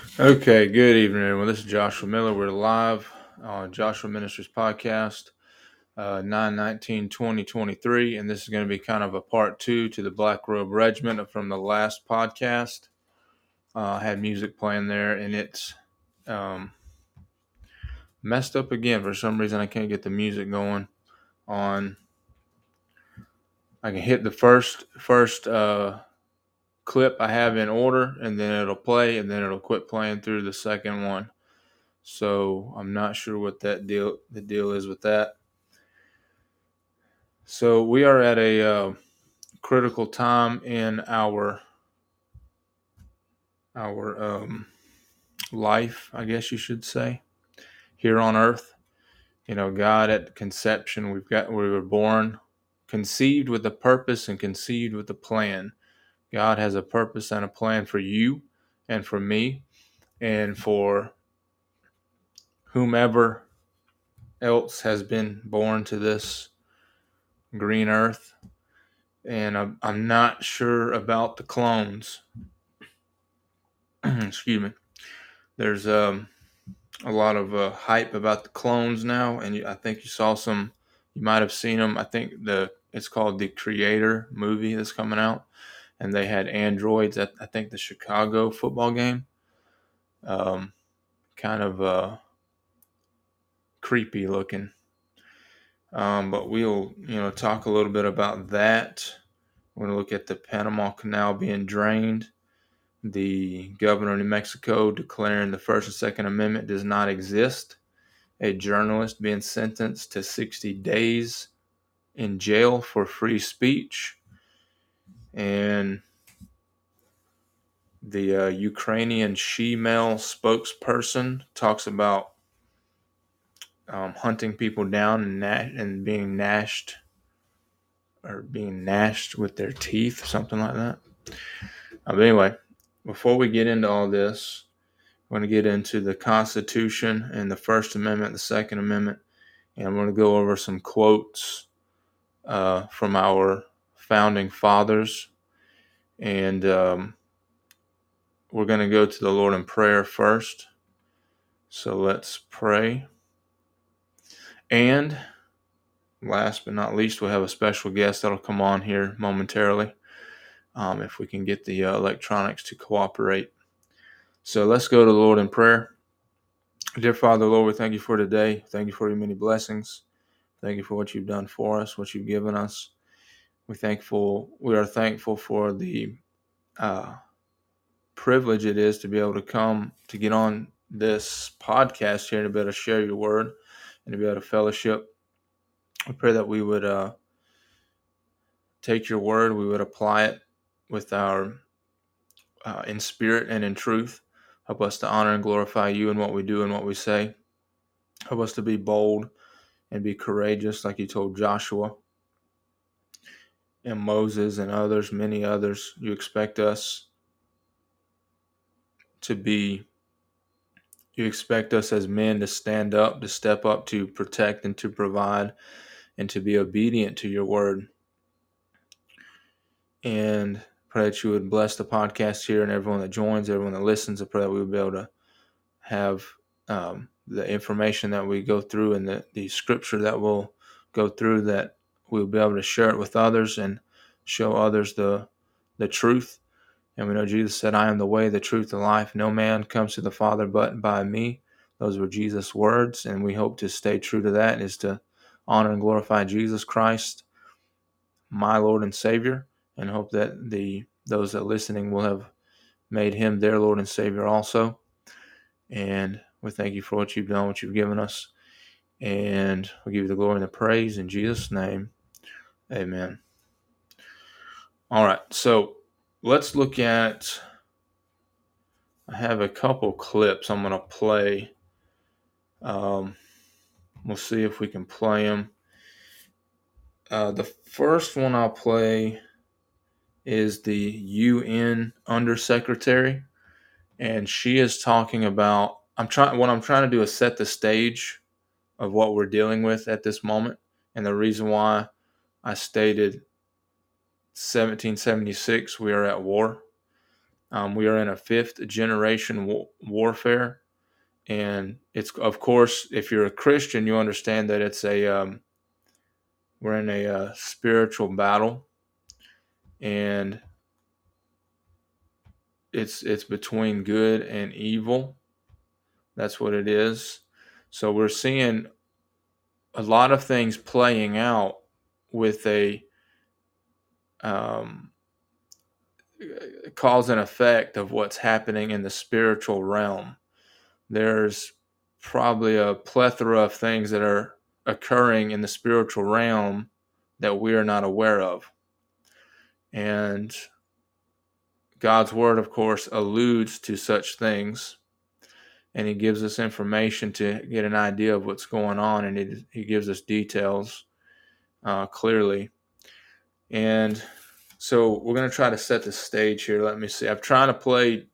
Okay, good evening, everyone. This is Joshua Miller. We're live on Joshua Ministries podcast, uh, 9 2023. And this is going to be kind of a part two to the Black Robe Regiment from the last podcast. Uh, I had music playing there, and it's um, messed up again. For some reason, I can't get the music going on. I can hit the first, first, uh, clip I have in order, and then it'll play, and then it'll quit playing through the second one. So I'm not sure what that deal the deal is with that. So we are at a uh, critical time in our our um, life, I guess you should say, here on Earth. You know, God at conception, we've got we were born, conceived with a purpose and conceived with a plan. God has a purpose and a plan for you and for me and for whomever else has been born to this green earth. And I'm, not sure about the clones. Excuse me. There's um, a lot of uh, hype about the clones now, and I think you saw some. You might have seen them. I think the it's called the Creator movie that's coming out and they had androids at I think the Chicago football game. Um, kind of uh, creepy looking. Um, but we'll you know talk a little bit about that. We're going to look at the Panama Canal being drained, the governor of New Mexico declaring the First and Second Amendment does not exist, a journalist being sentenced to 60 days in jail for free speech and the uh, Ukrainian she-male spokesperson talks about um, hunting people down and, and being gnashed or being gnashed with their teeth, something like that. Uh, but anyway, before we get into all this, we're going to get into the Constitution and the First Amendment, the Second Amendment, and I'm going to go over some quotes uh, from our founding fathers. And um, we're going to go to the Lord in prayer first. So let's pray. And last but not least, we'll have a special guest that'll come on here momentarily um, if we can get the uh, electronics to cooperate. So let's go to the Lord in prayer. Dear Father, Lord, we thank you for today. Thank you for your many blessings. Thank you for what you've done for us, what you've given us. We thankful. We are thankful for the uh, privilege it is to be able to come to get on this podcast here and to be able to share your word and to be able to fellowship. I pray that we would uh, take your word, we would apply it with our uh, in spirit and in truth. Help us to honor and glorify you in what we do and what we say. Help us to be bold and be courageous, like you told Joshua and Moses and others, many others. You expect us to be, you expect us as men to stand up, to step up, to protect and to provide, and to be obedient to your word. And pray that you would bless the podcast here and everyone that joins, everyone that listens. I pray that we would be able to have um, the information that we go through and the, the scripture that we'll go through that we'll be able to share it with others and show others the the truth and we know Jesus said, I am the way, the truth, and life. No man comes to the Father but by me. Those were Jesus' words, and we hope to stay true to that, is to honor and glorify Jesus Christ, my Lord and Savior, and hope that the those that listening will have made him their Lord and Savior also. And we thank you for what you've done, what you've given us. And we give you the glory and the praise in Jesus' name. Amen. All right. So let's look at. I have a couple clips I'm going to play. Um, we'll see if we can play them. Uh, the first one I'll play is the UN Undersecretary, and she is talking about. I'm trying. What I'm trying to do is set the stage of what we're dealing with at this moment, and the reason why I stated 1776, we are at war. Um, we are in a fifth generation wa- warfare, and it's of course, if you're a Christian, you understand that it's a um, we're in a uh, spiritual battle, and it's it's between good and evil. That's what it is. So we're seeing a lot of things playing out with a um, cause and effect of what's happening in the spiritual realm. There's probably a plethora of things that are occurring in the spiritual realm that we are not aware of. And God's word, of course, alludes to such things. And he gives us information to get an idea of what's going on, and he, he gives us details uh, clearly. And so we're going to try to set the stage here. Let me see. I'm trying to play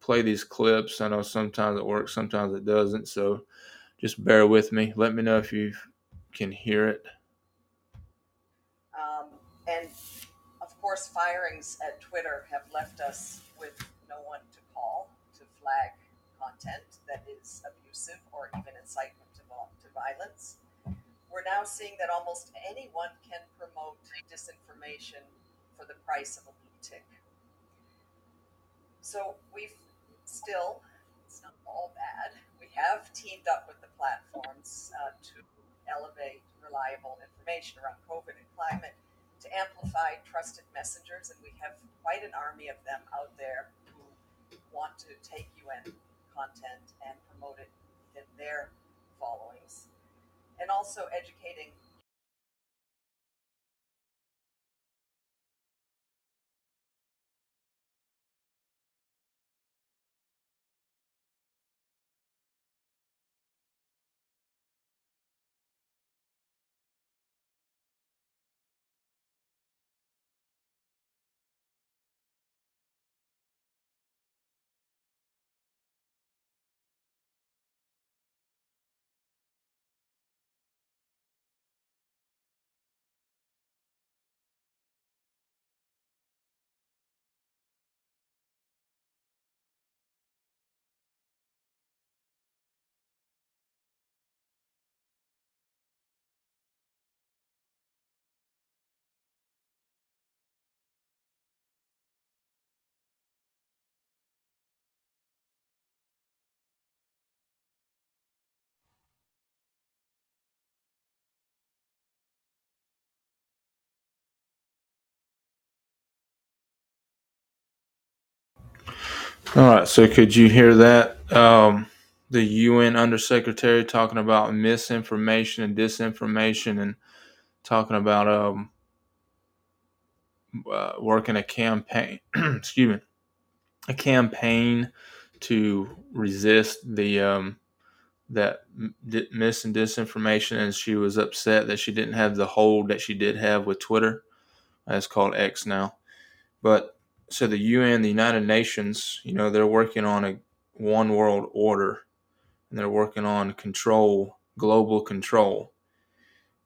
play these clips. I know sometimes it works, sometimes it doesn't. So just bear with me. Let me know if you can hear it. Um, and of course, firings at Twitter have left us with no one to call to flag content that is abusive or even incitement to, to violence. We're now seeing that almost anyone can promote disinformation for the price of a blue tick. So we've still, it's not all bad. We have teamed up with the platforms uh, to elevate reliable information around COVID and climate, to amplify trusted messengers, and we have quite an army of them out there who want to take UN content and promote it in their followings, and also educating All right. So could you hear that? Um, the UN Undersecretary talking about misinformation and disinformation, and talking about um, uh, working a campaign. excuse me, a campaign to resist the um, that mis and disinformation, and she was upset that she didn't have the hold that she did have with Twitter. That's called X now, but so the UN, the United Nations, you know, they're working on a one world order and they're working on control, global control.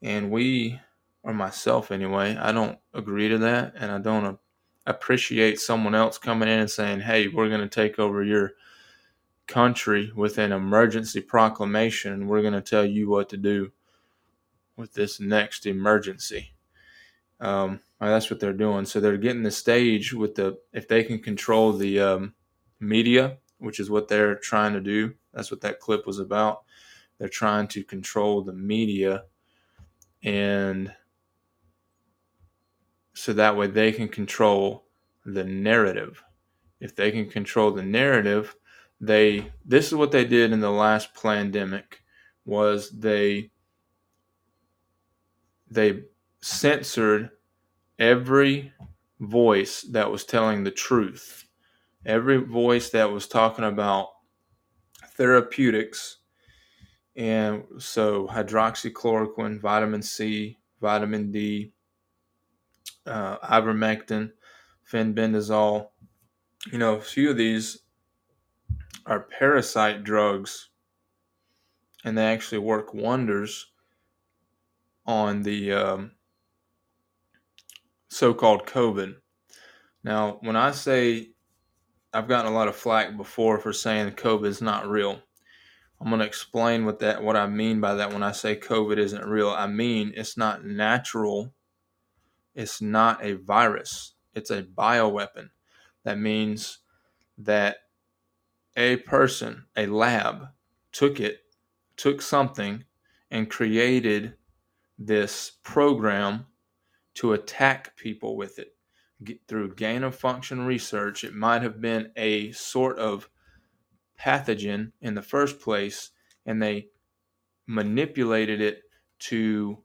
And we, or myself anyway, I don't agree to that. And I don't appreciate someone else coming in and saying, hey, we're going to take over your country with an emergency proclamation and we're going to tell you what to do with this next emergency. Um, that's what they're doing. So they're getting the stage with the if they can control the um, media, which is what they're trying to do. That's what that clip was about. They're trying to control the media, and so that way they can control the narrative. If they can control the narrative, they this is what they did in the last pandemic was they they censored every voice that was telling the truth, every voice that was talking about therapeutics, and so hydroxychloroquine, vitamin C, vitamin D, uh, ivermectin, fenbendazole. You know, a few of these are parasite drugs, and they actually work wonders on the um, so called COVID. Now, when I say I've gotten a lot of flack before for saying COVID is not real. I'm going to explain what that what I mean by that when I say COVID isn't real. I mean it's not natural. It's not a virus. It's a bioweapon. That means that a person, a lab, took it, took something, and created this program to attack people with it through gain of function research. It might have been a sort of pathogen in the first place, and they manipulated it to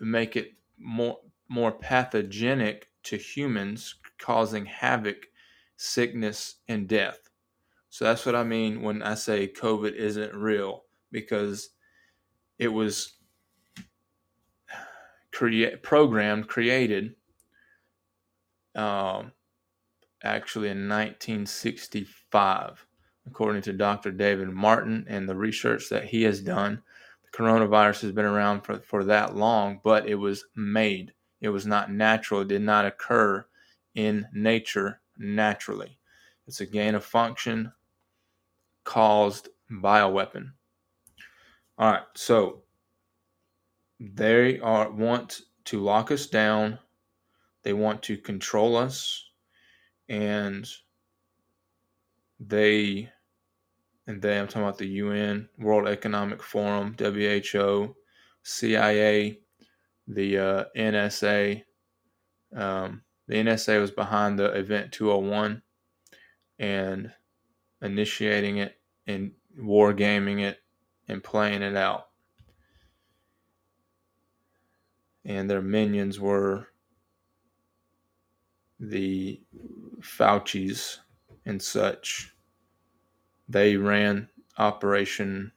make it more more pathogenic to humans, causing havoc, sickness, and death. So that's what I mean when I say COVID isn't real, because it was create programmed, created, um, actually in 1965 according to Dr. David Martin and the research that he has done. The coronavirus has been around for, for that long, but it was made. It was not natural. It did not occur in nature naturally. It's a gain of function caused bioweapon. All right, so they are want to lock us down. They want to control us, and they and they, I'm talking about the UN, World Economic Forum, WHO, CIA, the uh, NSA. Um, the NSA was behind the Event 201 and initiating it and wargaming it and playing it out. And their minions were the Fauci's and such they ran Operation,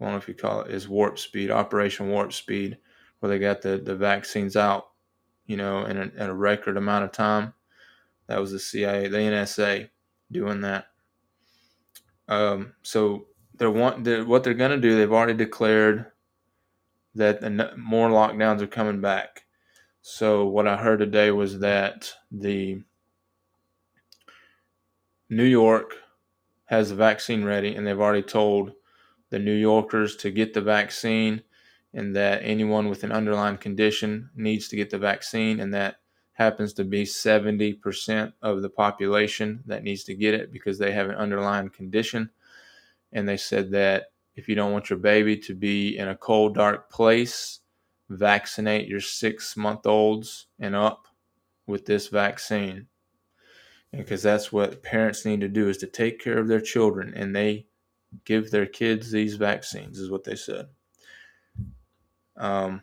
I don't know if you call it, is Warp Speed, Operation Warp Speed, where they got the, the vaccines out, you know, in a, in a record amount of time. That was the CIA, the NSA doing that. Um, so they're want they're, what they're going to do. They've already declared that more lockdowns are coming back. So what I heard today was that the New York has the vaccine ready, and they've already told the New Yorkers to get the vaccine, and that anyone with an underlying condition needs to get the vaccine, and that happens to be 70% of the population that needs to get it because they have an underlying condition. And they said that if you don't want your baby to be in a cold, dark place, vaccinate your six month olds and up with this vaccine. Because that's what parents need to do is to take care of their children and they give their kids these vaccines is what they said. Um,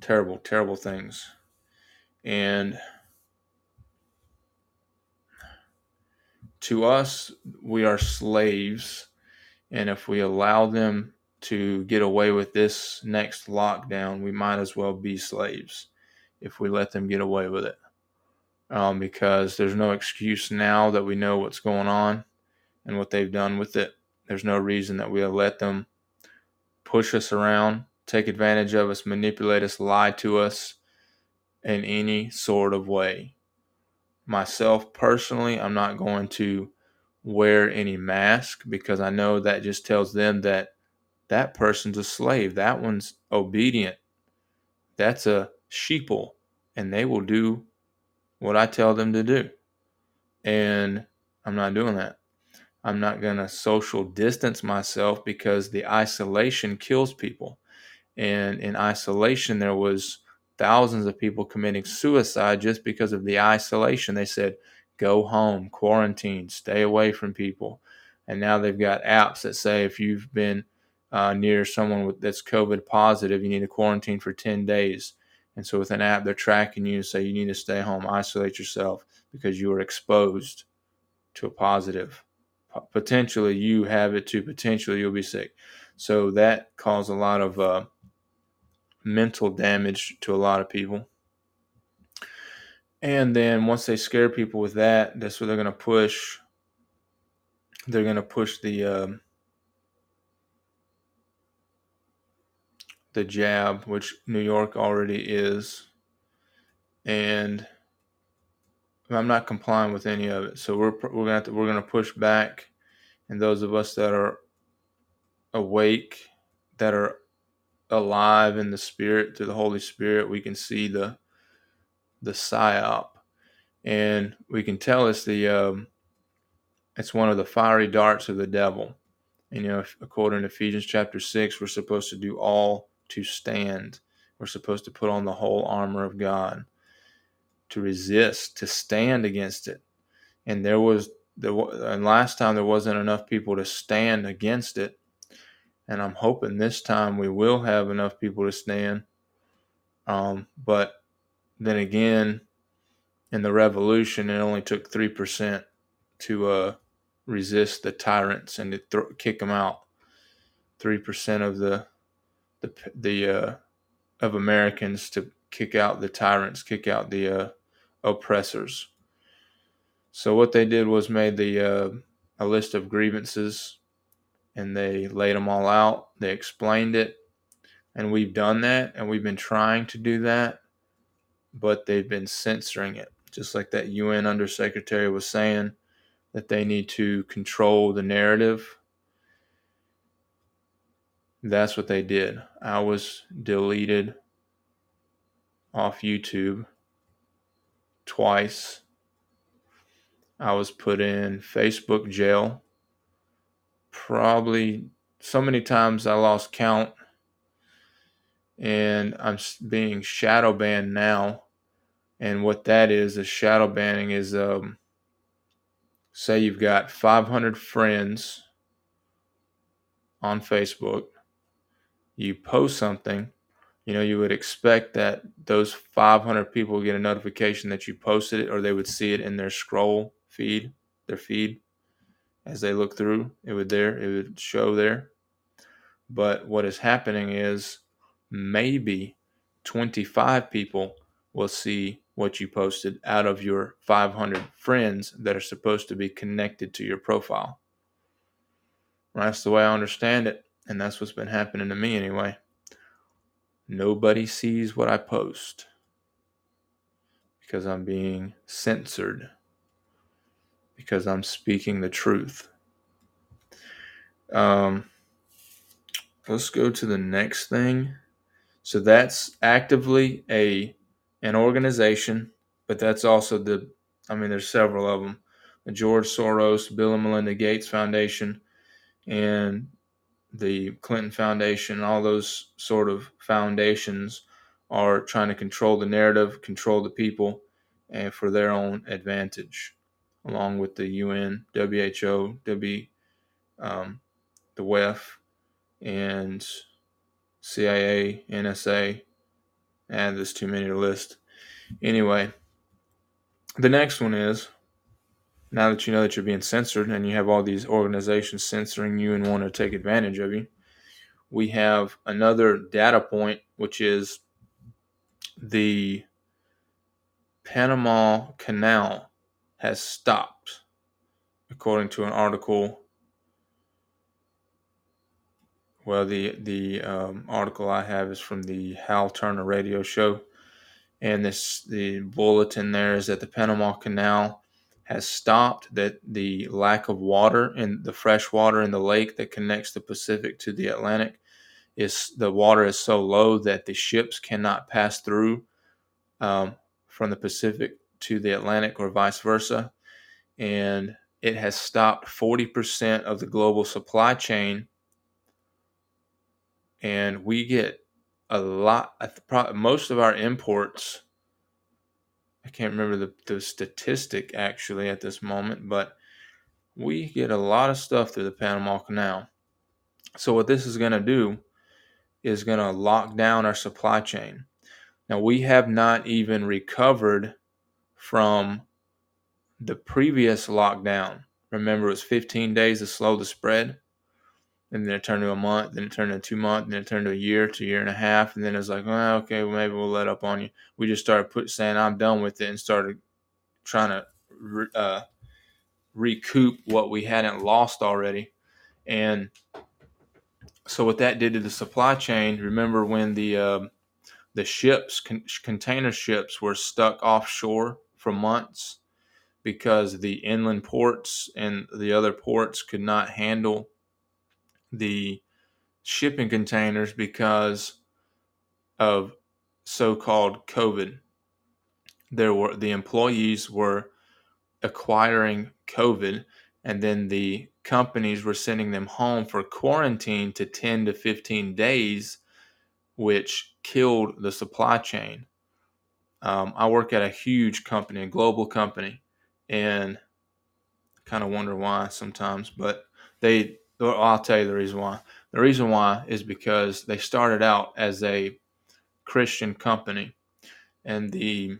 terrible terrible things. And to us we are slaves and if we allow them to get away with this next lockdown we might as well be slaves if we let them get away with it um, because there's no excuse now that we know what's going on and what they've done with it. There's no reason that we'll let them push us around, take advantage of us, manipulate us, lie to us in any sort of way. Myself personally, I'm not going to wear any mask because I know that just tells them that that person's a slave. That one's obedient. That's a sheeple, and they will do what I tell them to do. And I'm not doing that. I'm not going to social distance myself because the isolation kills people. And in isolation, there was thousands of people committing suicide just because of the isolation. They said, go home, quarantine, stay away from people. And now they've got apps that say if you've been uh, near someone that's COVID positive, you need to quarantine for 10 days. And so with an app, they're tracking you, and say you need to stay home, isolate yourself because you are exposed to a positive. Potentially you have it too. Potentially you'll be sick. So that caused a lot of uh, mental damage to a lot of people. And then once they scare people with that, that's what they're going to push. They're going to push the um, the jab, which New York already is, and I'm not complying with any of it. So we're we're gonna to, we're gonna push back, and those of us that are awake, that are alive in the spirit through the Holy Spirit, we can see the the psyop, and we can tell it's the um, it's one of the fiery darts of the devil. And, you know, according to Ephesians chapter six, we're supposed to do all to stand. We're supposed to put on the whole armor of God to resist, to stand against it. And there was the and last time there wasn't enough people to stand against it. And I'm hoping this time we will have enough people to stand. Um, but then again, in the revolution, it only took three percent to uh, resist the tyrants and to th- kick them out. Three percent of the the the uh, of Americans to kick out the tyrants, kick out the uh, oppressors. So what they did was made the uh, a list of grievances, and they laid them all out. They explained it, and we've done that, and we've been trying to do that, but they've been censoring it, just like that UN undersecretary was saying that they need to control the narrative. That's what they did. I was deleted off YouTube twice. I was put in Facebook jail. Probably so many times I lost count. And I'm being shadow banned now. And what that is, is shadow banning is um, say you've got 500 friends on Facebook, you post something, you know, you would expect that those 500 people get a notification that you posted it or they would see it in their scroll feed, their feed as they look through. It would there, it would show there. But what is happening is maybe 25 people will see what you posted out of your 500 friends that are supposed to be connected to your profile. That's the way I understand it, and that's what's been happening to me anyway. Nobody sees what I post because I'm being censored, because I'm speaking the truth. Um, let's go to the next thing. So that's actively a an organization, but that's also the, I mean, there's several of them. The George Soros, Bill and Melinda Gates Foundation, and the Clinton Foundation, all those sort of foundations are trying to control the narrative, control the people, and for their own advantage, along with the UN, WHO, W, um, the WEF, and CIA, NSA, and there's too many to list. Anyway, the next one is now that you know that you're being censored and you have all these organizations censoring you and want to take advantage of you, we have another data point, which is the Panama Canal has stopped, according to an article. Well, the the um, article I have is from the Hal Turner Radio Show, and this the bulletin there is that the Panama Canal has stopped that the lack of water in the fresh water in the lake that connects the Pacific to the Atlantic is the water is so low that the ships cannot pass through um, from the Pacific to the Atlantic or vice versa. And it has stopped 40% of the global supply chain. And we get a lot, most of our imports I can't remember the, the statistic actually at this moment, but we get a lot of stuff through the Panama Canal. So what this is going to do is going to lock down our supply chain. Now we have not even recovered from the previous lockdown. Remember, it was 15 days to slow the spread and then it turned to a month, then it turned to two months, then it turned to a year, to a year and a half, and then it was like, well, okay, well, maybe we'll let up on you. We just started put saying I'm done with it and started trying to uh, recoup what we hadn't lost already, and so what that did to the supply chain. Remember when the uh, the ships, con- container ships, were stuck offshore for months, because the inland ports and the other ports could not handle the shipping containers because of so-called COVID. There were the employees were acquiring COVID, and then the companies were sending them home for quarantine to 10 to 15 days, which killed the supply chain. Um, I work at a huge company, a global company, and kind of wonder why sometimes, but they, I'll tell you the reason why. The reason why is because they started out as a Christian company, and the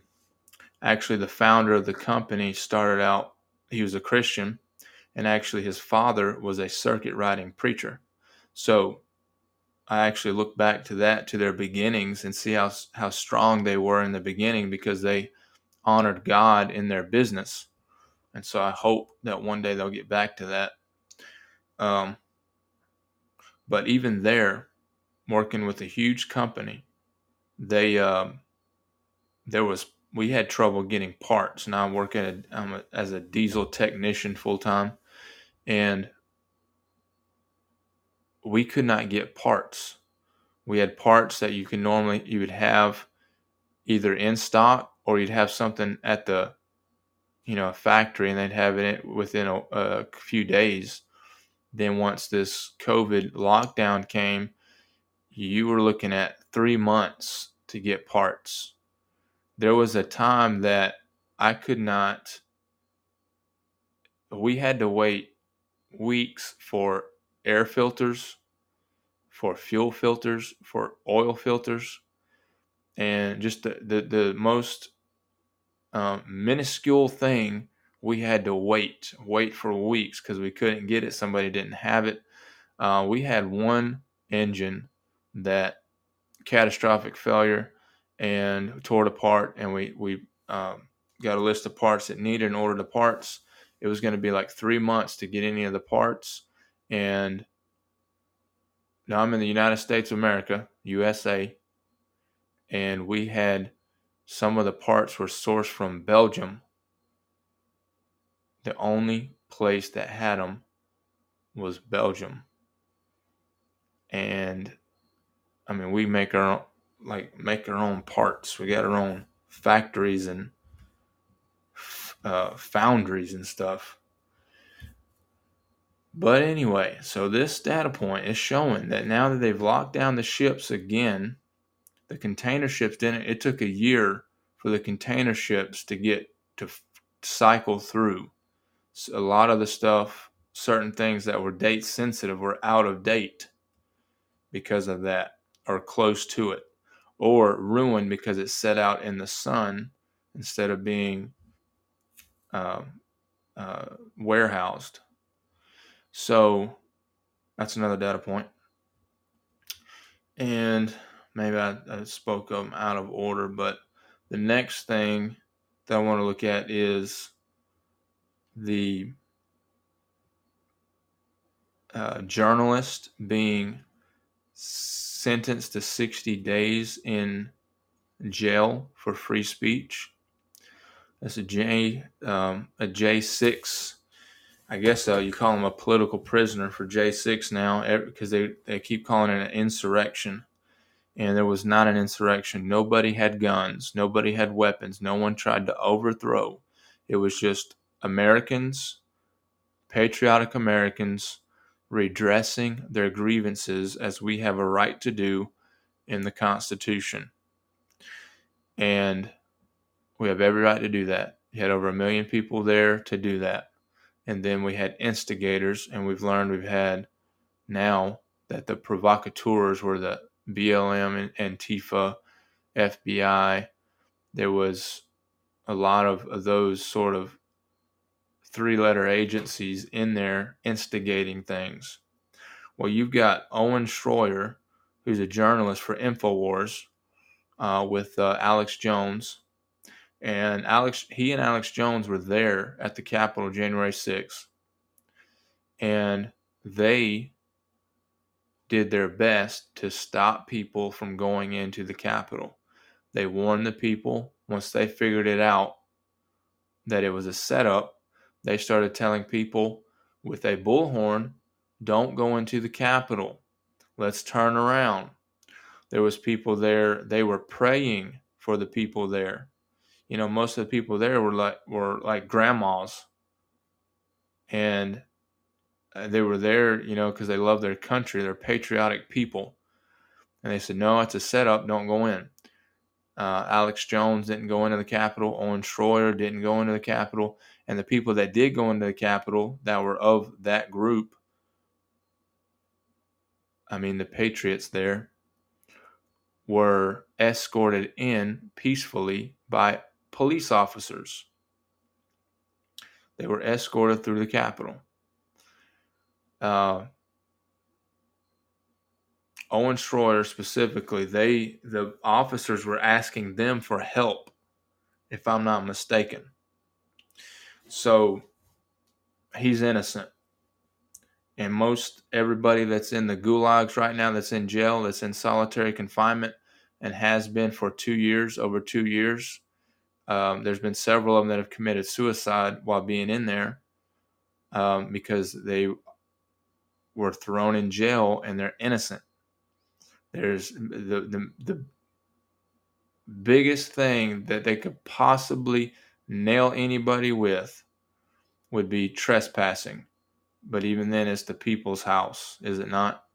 actually the founder of the company started out he was a Christian, and actually his father was a circuit riding preacher. So I actually look back to that to their beginnings and see how how strong they were in the beginning because they honored God in their business, and so I hope that one day they'll get back to that. Um, but even there, working with a huge company, they um, there was we had trouble getting parts. Now I'm working a, as a diesel technician full time, and we could not get parts. We had parts that you can normally you would have either in stock or you'd have something at the you know a factory and they'd have it within a, a few days. Then once this COVID lockdown came, you were looking at three months to get parts. There was a time that I could not, we had to wait weeks for air filters, for fuel filters, for oil filters, and just the, the, the most um, minuscule thing we had to wait, wait for weeks because we couldn't get it. Somebody didn't have it. Uh, we had one engine that catastrophic failure and tore it apart. And we we um, got a list of parts that needed and ordered the parts. It was going to be like three months to get any of the parts. And now I'm in the United States of America, USA, and we had some of the parts were sourced from Belgium. The only place that had them was Belgium. And I mean, we make our own, like make our own parts. We got our own factories and uh, foundries and stuff. But anyway, so this data point is showing that now that they've locked down the ships again, the container ships didn't. It took a year for the container ships to get to cycle through. A lot of the stuff, certain things that were date sensitive, were out of date because of that or close to it, or ruined because it set out in the sun instead of being uh, uh, warehoused. So that's another data point. And maybe I, I spoke them out of order, but the next thing that I want to look at is the uh, journalist being sentenced to 60 days in jail for free speech. That's a J, um, a J6. I guess uh, you call him a political prisoner for J6 now because they, they keep calling it an insurrection. And there was not an insurrection. Nobody had guns. Nobody had weapons. No one tried to overthrow. It was just Americans, patriotic Americans, redressing their grievances as we have a right to do in the Constitution. And we have every right to do that. You had over a million people there to do that. And then we had instigators, and we've learned we've had now that the provocateurs were the BLM and Antifa, FBI. There was a lot of, of those sort of three letter agencies in there instigating things. Well, you've got Owen Schroyer, who's a journalist for InfoWars uh, with uh, Alex Jones. And Alex, he and Alex Jones were there at the Capitol January 6th. And they did their best to stop people from going into the Capitol. They warned the people. Once they figured it out, that it was a setup, they started telling people with a bullhorn, don't go into the Capitol. Let's turn around. There was people there, they were praying for the people there. You know, most of the people there were like were like grandmas. And uh, they were there, you know, because they love their country. They're patriotic people. And they said, no, it's a setup. Don't go in. Uh, Alex Jones didn't go into the Capitol. Owen Schroyer didn't go into the Capitol. And the people that did go into the Capitol that were of that group, I mean, the patriots there, were escorted in peacefully by police officers. They were escorted through the Capitol. Uh, Owen Schroyer specifically, they the officers were asking them for help, if I'm not mistaken. So he's innocent. And most everybody that's in the gulags right now, that's in jail, that's in solitary confinement, and has been for two years, over two years. Um, there's been several of them that have committed suicide while being in there um, because they were thrown in jail and they're innocent. There's the, the the biggest thing that they could possibly nail anybody with would be trespassing. But even then it's the people's house, is it not?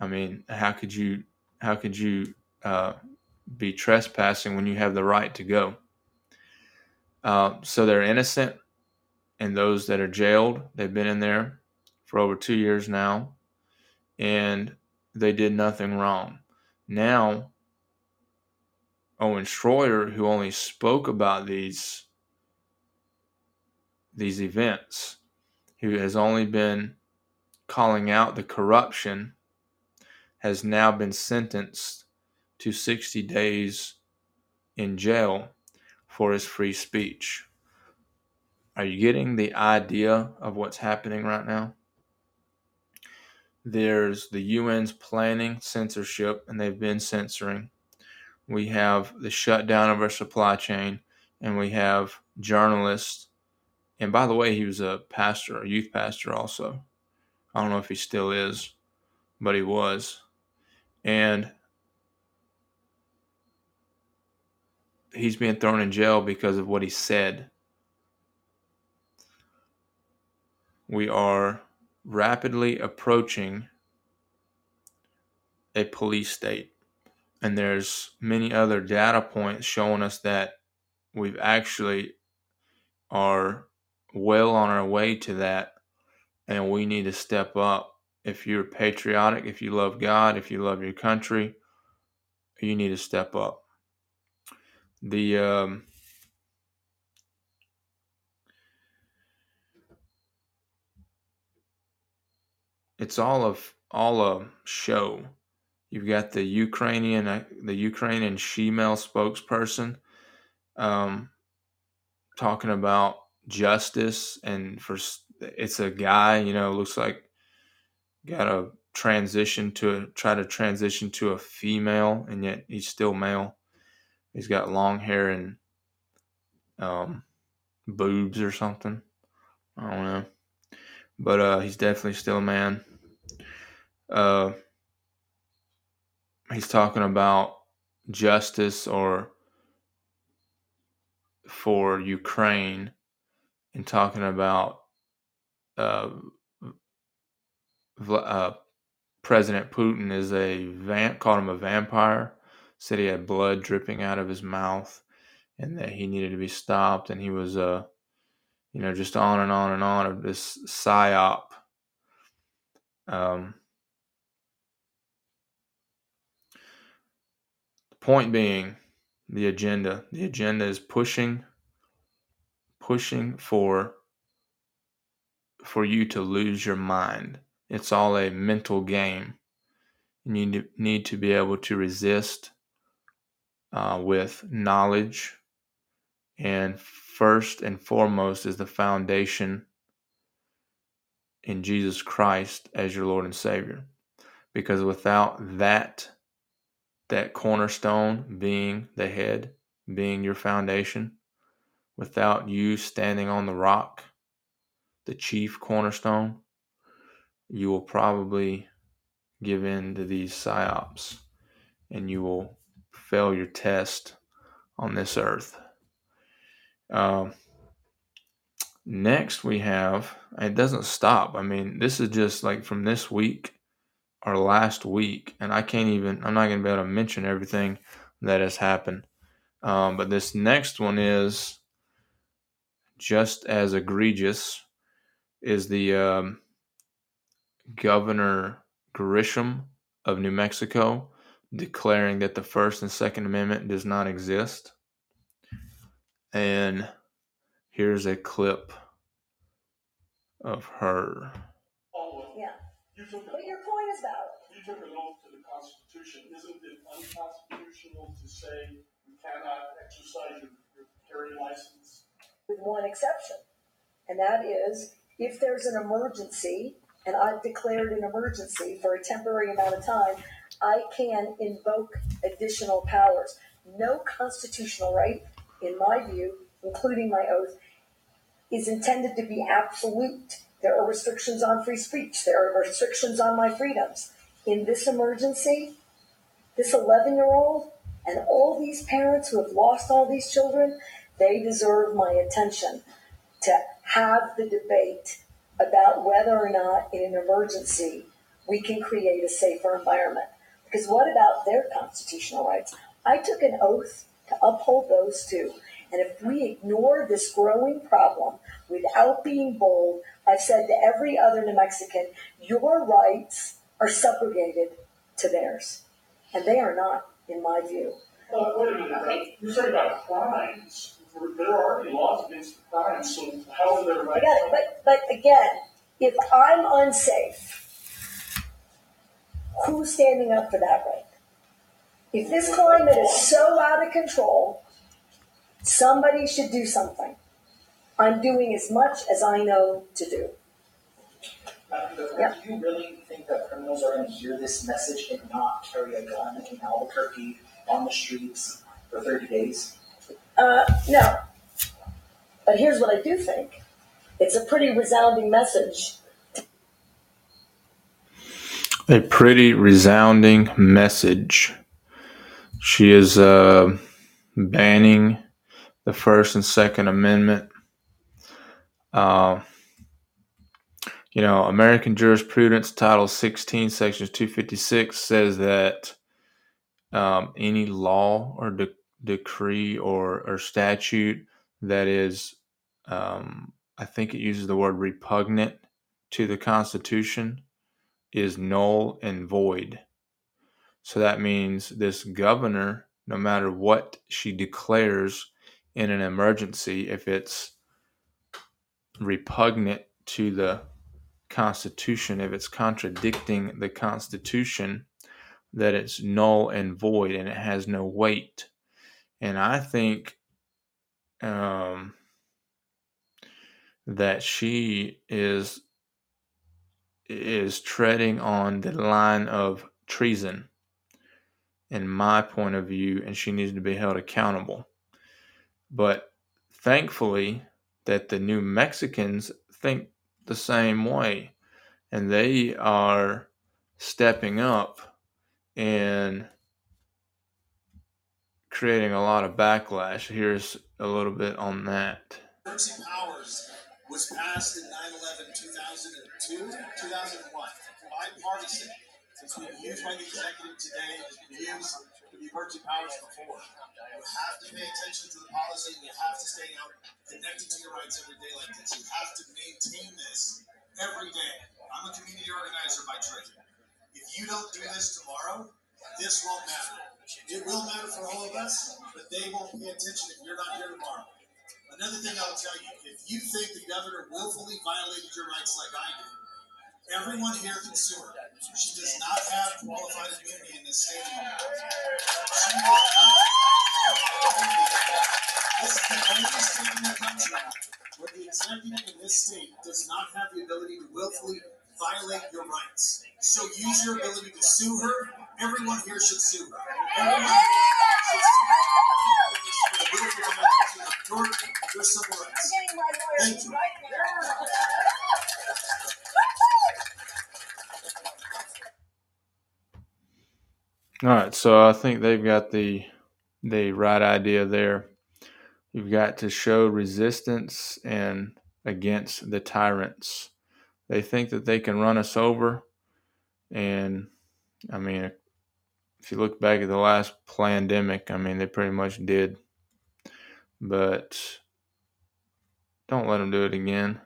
I mean, how could you how could you uh, be trespassing when you have the right to go? Uh, so they're innocent, and those that are jailed, they've been in there for over two years now, and they did nothing wrong. Now, Owen Schroyer, who only spoke about these these events, who has only been calling out the corruption, has now been sentenced to 60 days in jail for his free speech. Are you getting the idea of what's happening right now? There's the UN's planning censorship, and they've been censoring. We have the shutdown of our supply chain, and we have journalists. And by the way, he was a pastor, a youth pastor also. I don't know if he still is, but he was. And he's being thrown in jail because of what he said. We are rapidly approaching a police state. And there's many other data points showing us that we've actually are well on our way to that and we need to step up. If you're patriotic, if you love God, if you love your country, you need to step up. The um, it's all of all a show. You've got the Ukrainian uh, the Ukrainian female spokesperson um, talking about justice and for it's a guy you know looks like got a transition to try to transition to a female and yet he's still male. He's got long hair and um, boobs or something. I don't know. But uh, he's definitely still a man. Uh, he's talking about justice or for Ukraine and talking about uh, uh, President Putin is a van called him a vampire. Said he had blood dripping out of his mouth, and that he needed to be stopped. And he was, uh, you know, just on and on and on of this psyop. Um, Point being, the agenda. The agenda is pushing, pushing for for you to lose your mind. It's all a mental game. and You need to be able to resist uh, with knowledge, and first and foremost is the foundation in Jesus Christ as your Lord and Savior. Because without that that cornerstone being the head, being your foundation, without you standing on the rock, the chief cornerstone, you will probably give in to these psyops and you will fail your test on this earth. Um, next, we have, it doesn't stop. I mean, this is just like from this week or last week, and I can't even, I'm not going to be able to mention everything that has happened. Um, but this next one is just as egregious is the um, Governor Grisham of New Mexico declaring that the First and Second Amendment does not exist. And here's a clip of her. Yeah. But your is valid. You took an oath to the Constitution. Isn't it unconstitutional to say you cannot exercise your, your carry license? With one exception. And that is if there's an emergency and I've declared an emergency for a temporary amount of time, I can invoke additional powers. No constitutional right, in my view, including my oath, is intended to be absolute. There are restrictions on free speech, there are restrictions on my freedoms. In this emergency, this 11 year old and all these parents who have lost all these children, they deserve my attention to have the debate about whether or not in an emergency we can create a safer environment. Because what about their constitutional rights? I took an oath to uphold those too. And if we ignore this growing problem without being bold, I've said to every other New Mexican, your rights are subrogated to theirs. And they are not, in my view. Uh, wait a minute, you're saying about crimes. There are already laws against crimes, so how are there I rights? it. But, but again, if I'm unsafe, who's standing up for that right? If this climate is so out of control, somebody should do something. I'm doing as much as I know to do. Madam Governor, Yeah. do you really think that criminals are going to hear this message and not carry a gun in Albuquerque on the streets for 30 days? Uh, no. But here's what I do think it's a pretty resounding message. A pretty resounding message. She is uh, banning the First and Second Amendment. Uh, you know, American jurisprudence, Title 16, Section 256 says that um, any law or de- decree or, or statute that is, um, I think it uses the word repugnant to the Constitution is null and void. So that means this governor, no matter what she declares in an emergency, if it's repugnant to the Constitution, if it's contradicting the Constitution, that it's null and void and it has no weight. And I think um, that she is is treading on the line of treason in my point of view and she needs to be held accountable but thankfully that the new mexicans think the same way and they are stepping up and creating a lot of backlash. Here's a little bit on that. Powers was passed in 9-11 2002 2001 bipartisan. Used by the executive today used for the emergency powers before. You have to pay attention to the policy and you have to stay out connected to your rights every day like this. You have to maintain this every day. I'm a community organizer by trade. If you don't do this tomorrow this won't matter. It will matter for all of us but they won't pay attention if you're not here tomorrow. Another thing I'll tell you, if you think the governor willfully violated your rights like I did, everyone here can sue her. She does not have qualified immunity in this state. She does not. This is the only state in the country where the executive in this state does not have the ability to willfully violate your rights. So use your ability to sue her. Everyone here should sue her. Everyone should sue her my lawyers Thank you. right here. All right, so I think they've got the the right idea there. You've got to show resistance and against the tyrants. They think that they can run us over, and I mean, if you look back at the last pandemic, I mean, they pretty much did. But don't let them do it again,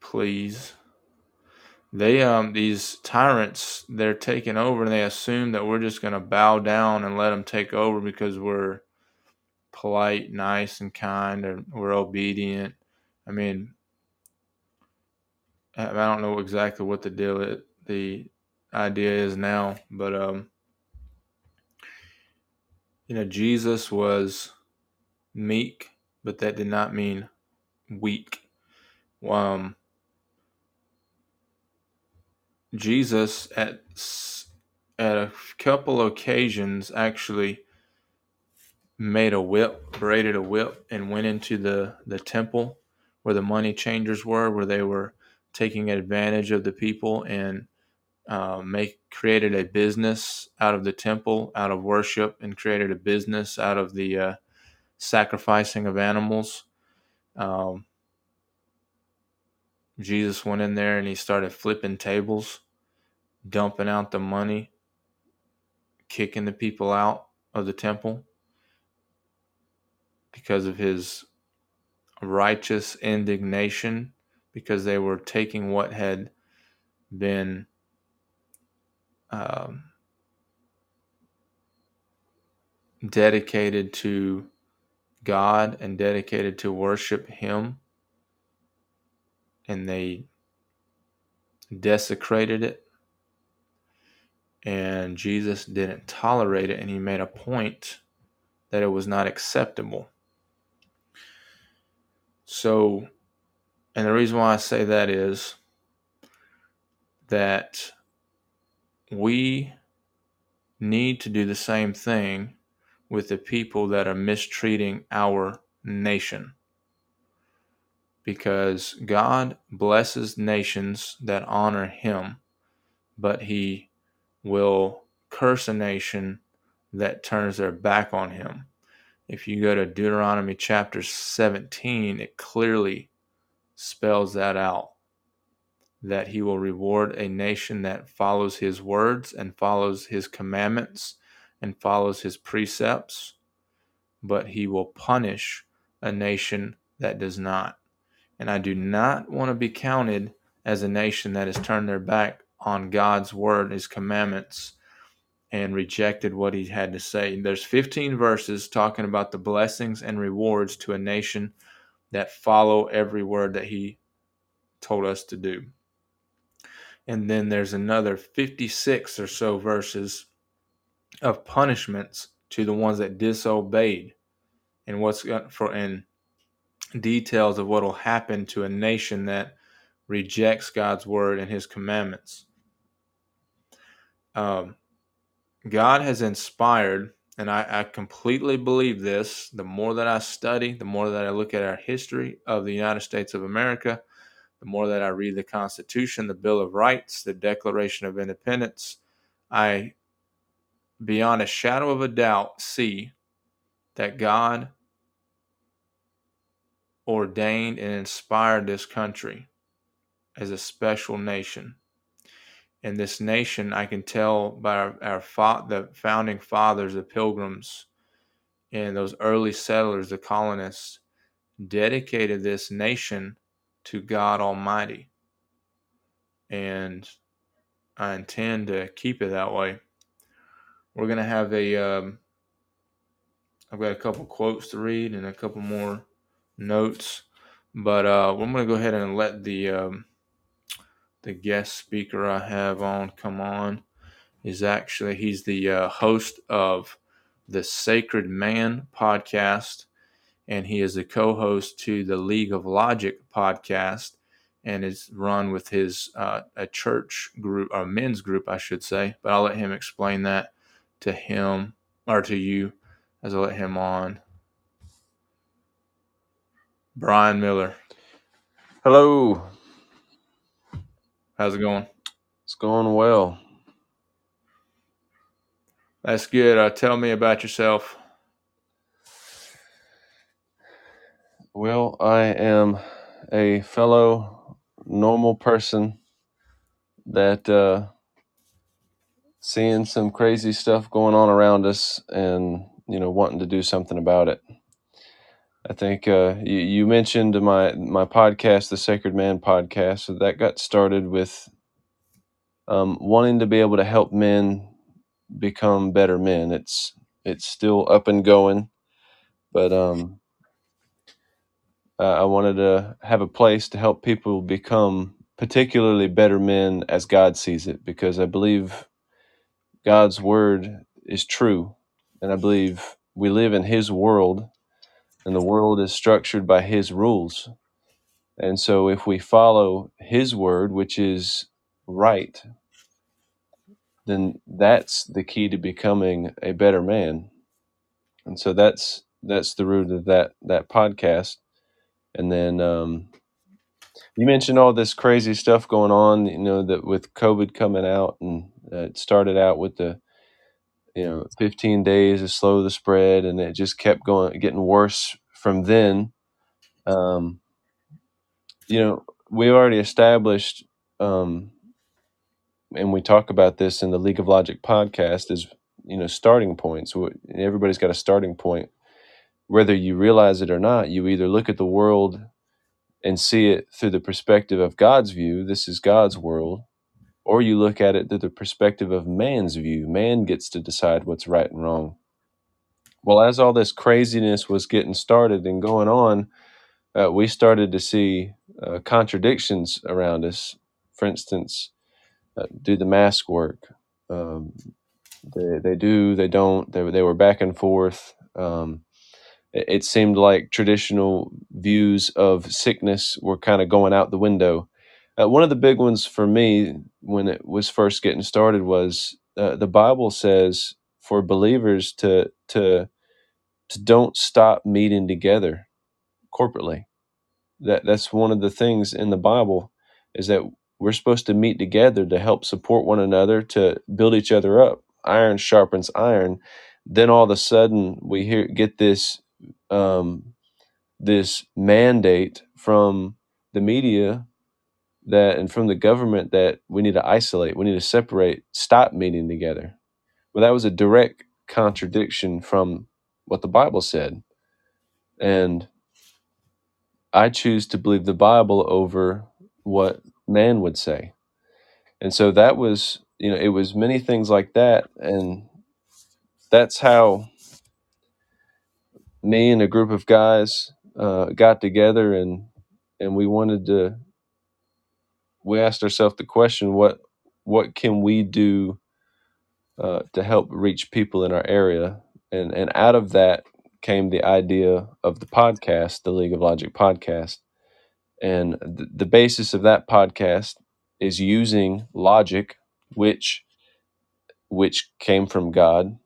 please they um these tyrants they're taking over and they assume that we're just going to bow down and let them take over because we're polite nice and kind and we're obedient. I mean i don't know exactly what the deal is, the idea is now but um you know jesus was meek but that did not mean weak. Um Jesus at at a couple occasions actually made a whip, braided a whip, and went into the the temple where the money changers were, where they were taking advantage of the people and uh, make created a business out of the temple, out of worship, and created a business out of the uh, sacrificing of animals. Um, Jesus went in there and he started flipping tables, dumping out the money, kicking the people out of the temple because of his righteous indignation, because they were taking what had been um, dedicated to God and dedicated to worship Him, and they desecrated it. And Jesus didn't tolerate it, and He made a point that it was not acceptable. So, and the reason why I say that is that we need to do the same thing with the people that are mistreating our nation. Because God blesses nations that honor Him, but He will curse a nation that turns their back on Him. If you go to Deuteronomy chapter 17, it clearly spells that out that he will reward a nation that follows his words and follows his commandments and follows his precepts, but he will punish a nation that does not. And I do not want to be counted as a nation that has turned their back on God's word, his commandments, and rejected what he had to say. There's 15 verses talking about the blessings and rewards to a nation that follow every word that he told us to do. And then there's another 56 or so verses of punishments to the ones that disobeyed and what's for and details of what will happen to a nation that rejects God's word and his commandments. Um, God has inspired, and I, I completely believe this. The more that I study, the more that I look at our history of the United States of America, the more that I read the Constitution, the Bill of Rights, the Declaration of Independence, I, beyond a shadow of a doubt, see that God ordained and inspired this country as a special nation. And this nation, I can tell by our, our fa- the founding fathers, the pilgrims, and those early settlers, the colonists, dedicated this nation to God Almighty. And I intend to keep it that way. We're going to have a, um, I've got a couple quotes to read and a couple more notes, but uh, I'm going to go ahead and let the, um, the guest speaker I have on come on. Is actually, he's the uh, host of the Sacred Man podcast and he is a co-host to the League of Logic podcast, and is run with his uh, a church group a men's group, I should say. But I'll let him explain that to him or to you as I let him on. Brian Miller. Hello. How's it going? It's going well. That's good. Uh, tell me about yourself. Well, I am a fellow normal person that uh, seeing some crazy stuff going on around us and you know wanting to do something about it. I think uh, you, you mentioned my my podcast, the Sacred Man podcast. So that got started with um, wanting to be able to help men become better men. It's it's still up and going, but um, I wanted to have a place to help people become particularly better men as God sees it, because I believe God's word is true, and I believe we live in His world, and the world is structured by His rules. And so, if we follow His word, which is right, then that's the key to becoming a better man. And so that's that's the root of that that podcast. And then um, you mentioned all this crazy stuff going on, you know, that with COVID coming out, and uh, it started out with the you know 15 days to slow the spread, and it just kept going, getting worse from then. Um, you know, we've already established. Um, and we talk about this in the League of Logic podcast is you know starting points. Everybody's got a starting point, whether you realize it or not. You either look at the world and see it through the perspective of God's view. This is God's world, or you look at it through the perspective of man's view. Man gets to decide what's right and wrong. Well, as all this craziness was getting started and going on, uh, we started to see uh, contradictions around us. For instance, uh, do the mask work? Um, they, they do, they don't. They, they were back and forth. Um, it, it seemed like traditional views of sickness were kind of going out the window. Uh, one of the big ones for me when it was first getting started was uh, the Bible says for believers to to to don't stop meeting together corporately. That that's one of the things in the Bible is that we're supposed to meet together to help support one another to build each other up iron sharpens iron then all of a sudden we hear get this um, this mandate from the media that and from the government that we need to isolate we need to separate stop meeting together well that was a direct contradiction from what the bible said and i choose to believe the bible over what man would say. And so that was, you know, it was many things like that. And that's how me and a group of guys uh, got together and, and we wanted to, we asked ourselves the question, what, what can we do uh, to help reach people in our area? And, and out of that came the idea of the podcast, the League of Logic podcast and th- the basis of that podcast is using logic, which which came from God,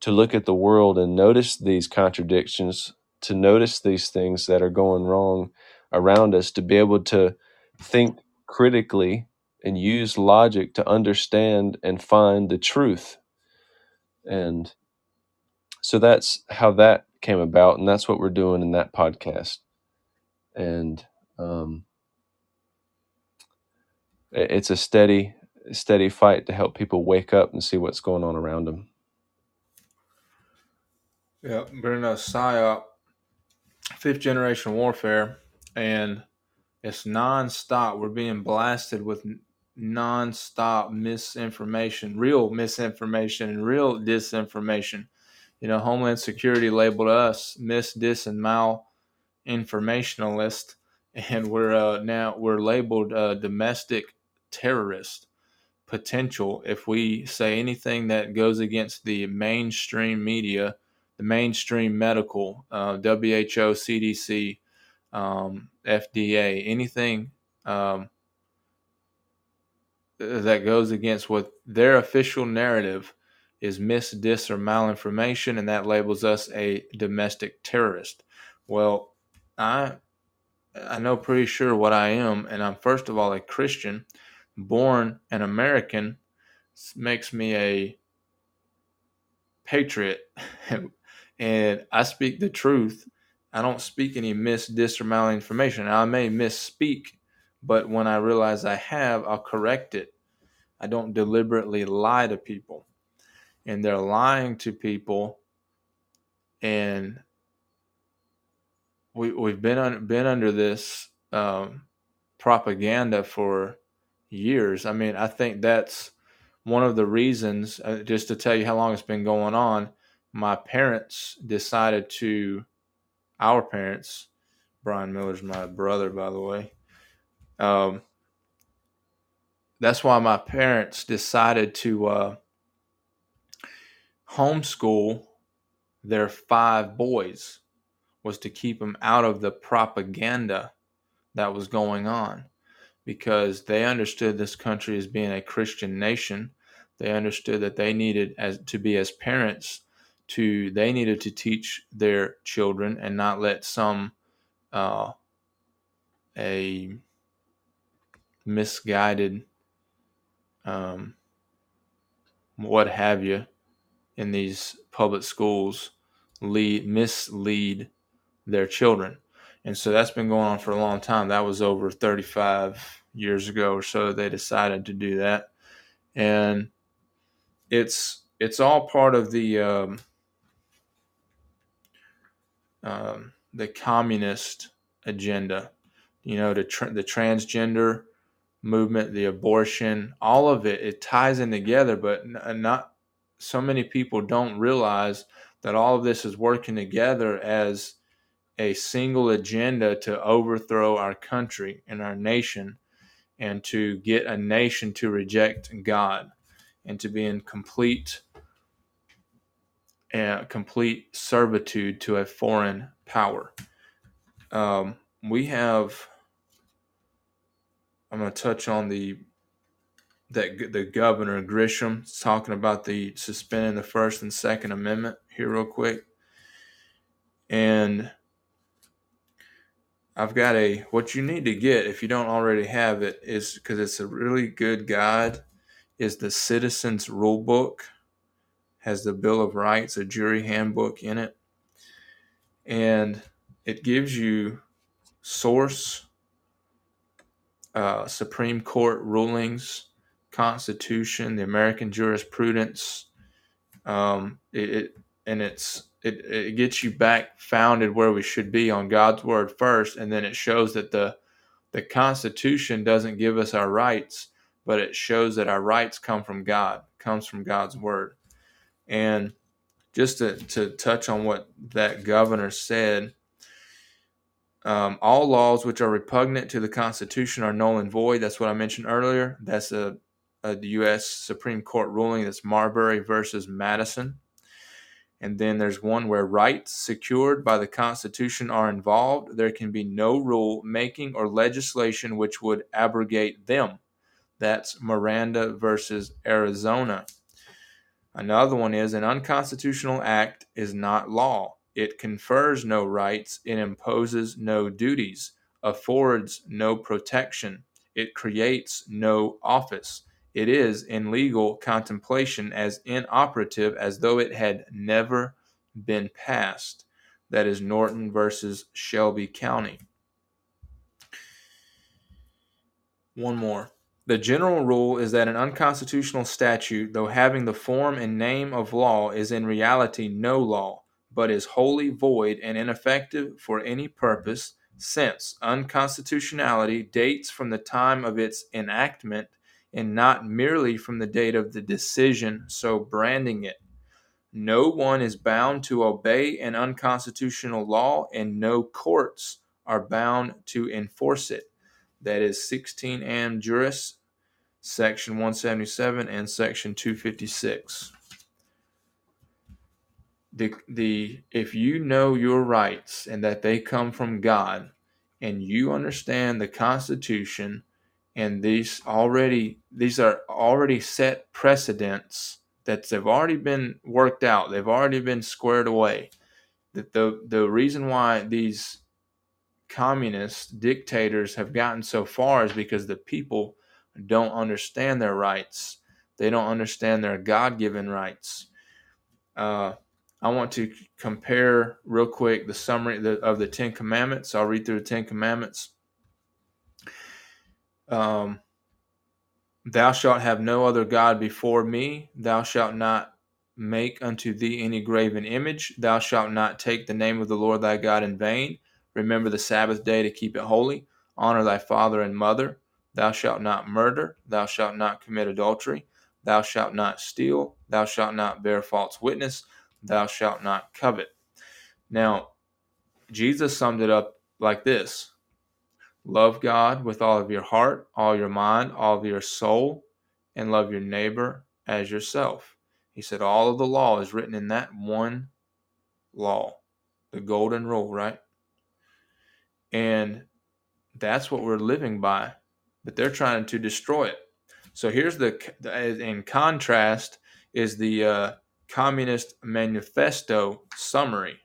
to look at the world and notice these contradictions, to notice these things that are going wrong around us, to be able to think critically and use logic to understand and find the truth. And so that's how that came about, and that's what we're doing in that podcast. And um, it's a steady, steady fight to help people wake up and see what's going on around them. Yeah, we're in a psyop, fifth generation warfare, and it's nonstop. We're being blasted with nonstop misinformation, real misinformation, and real disinformation. You know, Homeland Security labeled us mis, dis, and mal informationalist and we're uh, now we're labeled uh, domestic terrorist potential if we say anything that goes against the mainstream media, the mainstream medical, uh, WHO, CDC, um, FDA, anything um, that goes against what their official narrative is mis, dis, or malinformation, and that labels us a domestic terrorist. Well, I I know pretty sure what I am, and I'm first of all a Christian, born an American, makes me a patriot, and I speak the truth. I don't speak any mis, dis, or malinformation. I may misspeak, but when I realize I have, I'll correct it. I don't deliberately lie to people, and they're lying to people, and we we've been on, been under this um, propaganda for years. I mean, I think that's one of the reasons. Uh, just to tell you how long it's been going on, my parents decided to. Our parents, Brian Miller's my brother, by the way. Um, that's why my parents decided to uh, homeschool their five boys was to keep them out of the propaganda that was going on because they understood this country as being a Christian nation. They understood that they needed as to be as parents to they needed to teach their children and not let some uh, a misguided um, what have you in these public schools lead mislead their children. And so that's been going on for a long time. That was over 35 years ago or so they decided to do that. And it's it's all part of the um, um, the communist agenda. You know, the tra- the transgender movement, the abortion, all of it it ties in together, but n- not so many people don't realize that all of this is working together as a single agenda to overthrow our country and our nation and to get a nation to reject God and to be in complete uh, complete servitude to a foreign power. Um, we have. I'm going to touch on the that the governor Grisham talking about the suspending the First and Second Amendment here real quick, and I've got a what you need to get if you don't already have it is because it's a really good guide is the Citizens Rule Book has the Bill of Rights, a jury handbook in it, and it gives you source uh, Supreme Court rulings, Constitution, the American jurisprudence. Um, it, it and it's it, it gets you back founded where we should be on God's word first, and then it shows that the the Constitution doesn't give us our rights, but it shows that our rights come from God, comes from God's word. And just to, to touch on what that governor said, um, all laws which are repugnant to the Constitution are null and void. That's what I mentioned earlier. That's a, a U.S. Supreme Court ruling. That's Marbury versus Madison. And then there's one where rights secured by the Constitution are involved. There can be no rule making or legislation which would abrogate them. That's Miranda versus Arizona. Another one is an unconstitutional act is not law. It confers no rights, it imposes no duties, affords no protection, it creates no office it is in legal contemplation as inoperative as though it had never been passed. That is Norton versus Shelby County. One more. The general rule is that an unconstitutional statute, though having the form and name of law, is in reality no law, but is wholly void and ineffective for any purpose, since unconstitutionality dates from the time of its enactment and not merely from the date of the decision, so branding it. No one is bound to obey an unconstitutional law, and no courts are bound to enforce it. That is 16 Am Juris, Section 177 and Section 256. The, the if you know your rights and that they come from God, and you understand the Constitution and these already these are already set precedents that they've already been worked out they've already been squared away that the the reason why these communists, dictators have gotten so far is because the people don't understand their rights. They don't understand their God given rights. Uh, I want to compare real quick the summary of the Ten Commandments. I'll read through the Ten Commandments. Um, Thou shalt have no other God before me. Thou shalt not make unto thee any graven image. Thou shalt not take the name of the Lord thy God in vain. Remember the Sabbath day to keep it holy. Honor thy father and mother. Thou shalt not murder. Thou shalt not commit adultery. Thou shalt not steal. Thou shalt not bear false witness. Thou shalt not covet. Now, Jesus summed it up like this Love God with all of your heart, all your mind, all of your soul, and love your neighbor as yourself. He said all of the law is written in that one law, the golden rule, right? And that's what we're living by, but they're trying to destroy it. So here's the, in contrast, is the uh, Communist Manifesto summary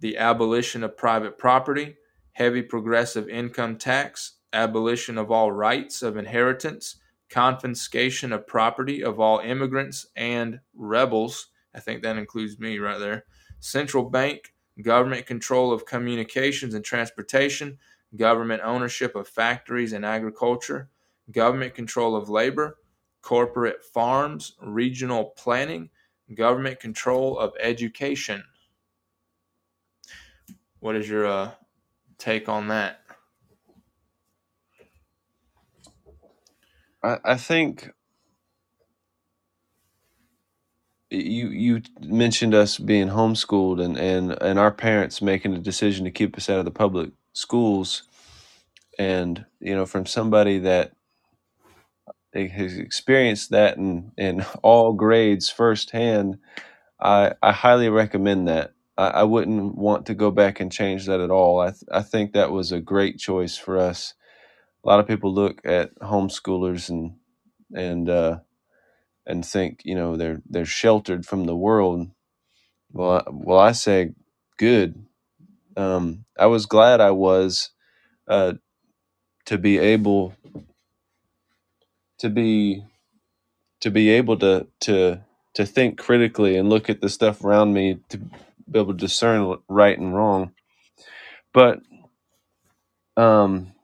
the abolition of private property, heavy progressive income tax, abolition of all rights of inheritance, confiscation of property of all immigrants and rebels. I think that includes me right there. Central bank, government control of communications and transportation, government ownership of factories and agriculture, government control of labor, corporate farms, regional planning, government control of education. What is your uh, take on that? I, I think you you mentioned us being homeschooled and, and, and our parents making a decision to keep us out of the public schools. And you know from somebody that has experienced that in, in all grades firsthand I, I highly recommend that. I, I wouldn't want to go back and change that at all. I, th- I think that was a great choice for us. A lot of people look at homeschoolers and and uh, and think you know they're they're sheltered from the world. Well, I- well, I say good. Um, I was glad I was uh, to be able to be to be able to to to think critically and look at the stuff around me to be able to discern right and wrong. But um,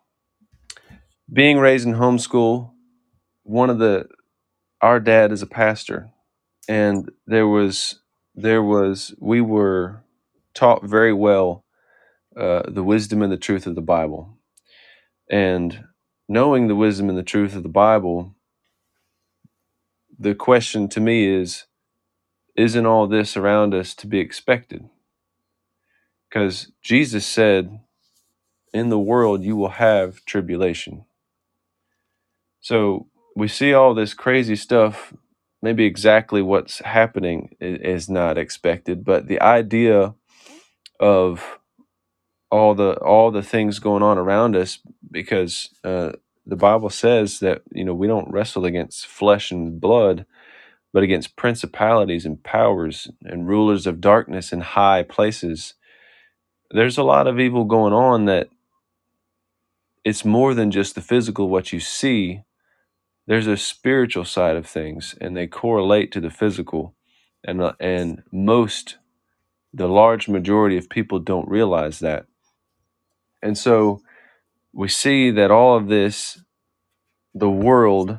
being raised in homeschool, one of the our dad is a pastor, and there was there was we were taught very well uh, the wisdom and the truth of the Bible, and knowing the wisdom and the truth of the Bible, the question to me is, isn't all this around us to be expected? Because Jesus said, "In the world you will have tribulation." So we see all this crazy stuff. Maybe exactly what's happening is not expected, but the idea of all the all the things going on around us, because uh, the Bible says that you know we don't wrestle against flesh and blood, but against principalities and powers and rulers of darkness in high places. There's a lot of evil going on that it's more than just the physical what you see there's a spiritual side of things and they correlate to the physical and uh, and most the large majority of people don't realize that. And so we see that all of this the world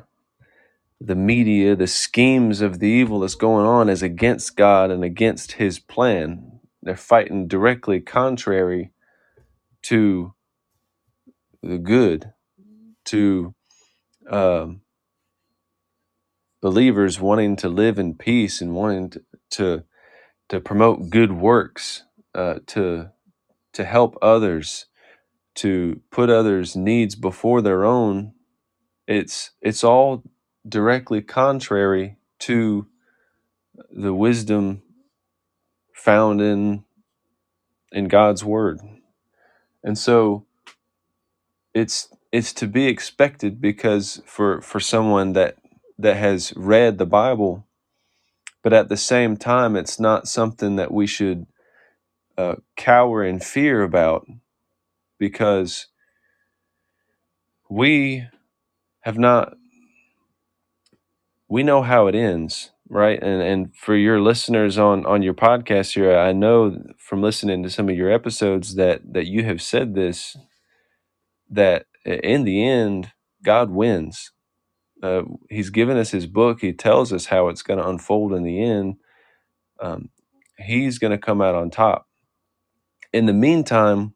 the media the schemes of the evil that's going on is against god and against his plan. They're fighting directly contrary to the good to um, believers wanting to live in peace and wanting to to, promote good works, uh, to to help others, to put others' needs before their own, it's it's all directly contrary to the wisdom found in in God's word. And so it's it's to be expected because for for someone that that has read the Bible, but at the same time, it's not something that we should uh, cower in fear about because we have not we know how it ends right? And and for your listeners on on your podcast here i know from listening to some of your episodes that that you have said this that in the end god wins uh, he's given us his book. He tells us how it's going to unfold in the end. Um, he's going to come out on top. In the meantime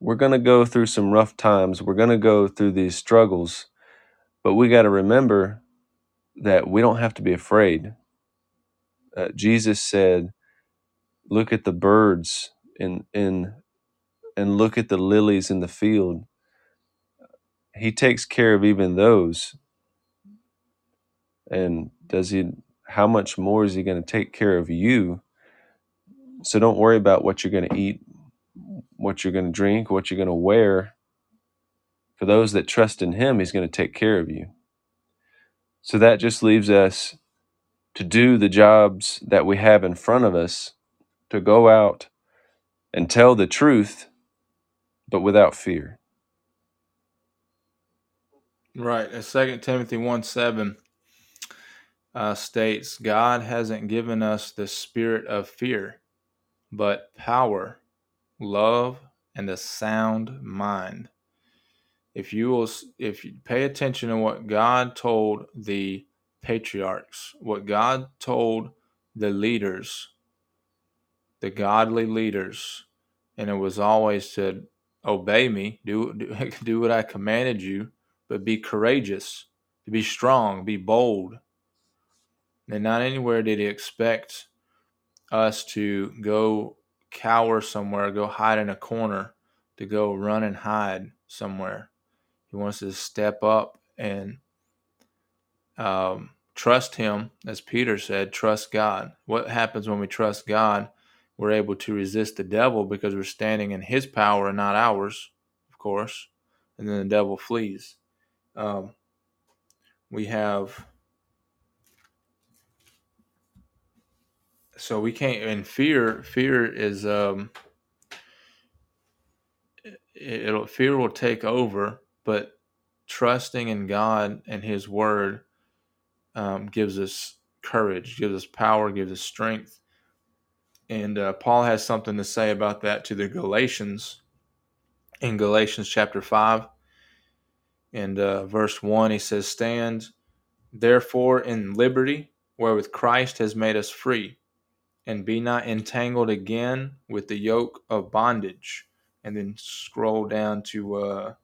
we're going to go through some rough times. We're going to go through these struggles. But we got to remember that we don't have to be afraid. Uh, Jesus said, "Look at the birds in in and look at the lilies in the field. He takes care of even those. And does he? How much more is he going to take care of you? So don't worry about what you're going to eat, what you're going to drink, what you're going to wear. For those that trust in Him, He's going to take care of you. So that just leaves us to do the jobs that we have in front of us, to go out and tell the truth, but without fear. Right. As Second Timothy 1 7 uh, states, God hasn't given us the spirit of fear, but power, love, and a sound mind. If you will, if you pay attention to what God told the patriarchs, what God told the leaders, the godly leaders, and it was always to obey me, do, do, do what I commanded you, but be courageous, to be strong, be bold. And not anywhere did he expect us to go cower somewhere, go hide in a corner, to go run and hide somewhere. He wants us to step up and um, trust Him, as Peter said, trust God. What happens when we trust God? We're able to resist the devil because we're standing in His power and not ours, of course, and then the devil flees. Um, we have. So we can't, and fear, fear is, um, it'll, fear will take over, but trusting in God and His Word um, gives us courage, gives us power, gives us strength. And uh, Paul has something to say about that to the Galatians in Galatians chapter 5 and uh, verse 1. He says, Stand therefore in liberty wherewith Christ has made us free, and be not entangled again with the yoke of bondage. And then scroll down to uh,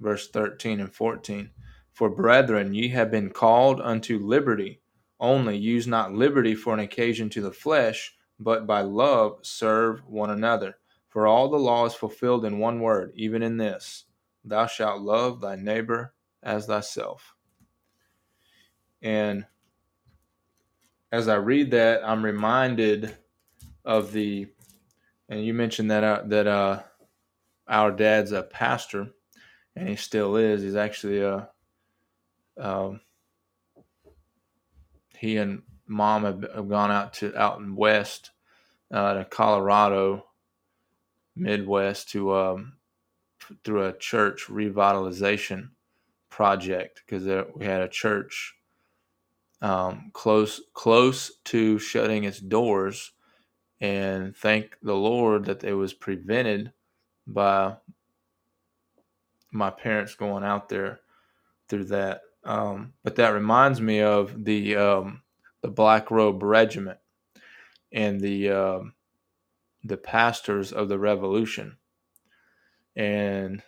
verse 13 and 14. For brethren, ye have been called unto liberty. Only use not liberty for an occasion to the flesh, but by love serve one another. For all the law is fulfilled in one word, even in this Thou shalt love thy neighbor as thyself. And as I read that, I'm reminded of the, and you mentioned that uh, that uh, our dad's a pastor, and he still is. He's actually a um, he and mom have, have, gone out to out in west uh, to Colorado, Midwest to um, through a church revitalization project because we had a church um, close close to shutting its doors, and thank the Lord that it was prevented by my parents going out there through that. Um, but that reminds me of the um, the Black Robe Regiment and the uh, the pastors of the Revolution. And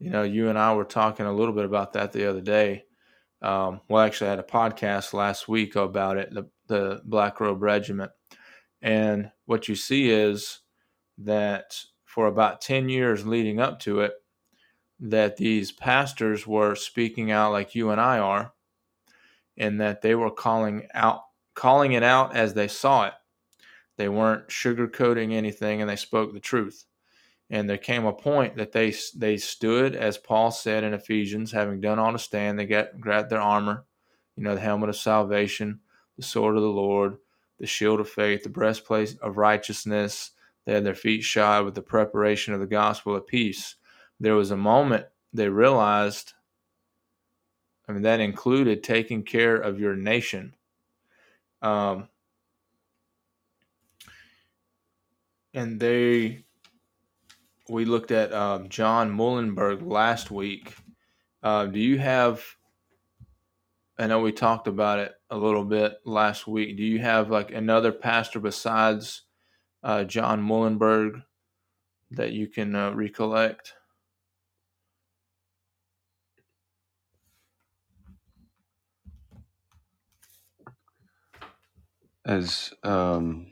you know, you and I were talking a little bit about that the other day. Um, well, actually, I had a podcast last week about it, the the Black Robe Regiment. And what you see is that for about ten years leading up to it, that these pastors were speaking out like you and I are, and that they were calling out calling it out as they saw it. They weren't sugarcoating anything and they spoke the truth. And there came a point that they they stood, as Paul said in Ephesians, having done all to stand, they got grabbed their armor, you know, the helmet of salvation, the sword of the Lord, the shield of faith, the breastplate of righteousness, They had their feet shod with the preparation of the gospel of peace. There was a moment they realized, I mean, that included taking care of your nation. Um, and they, we looked at um, John Muhlenberg last week. Uh, do you have I know we talked about it a little bit last week. Do you have like another pastor besides uh, John Muhlenberg that you can uh, recollect? As um,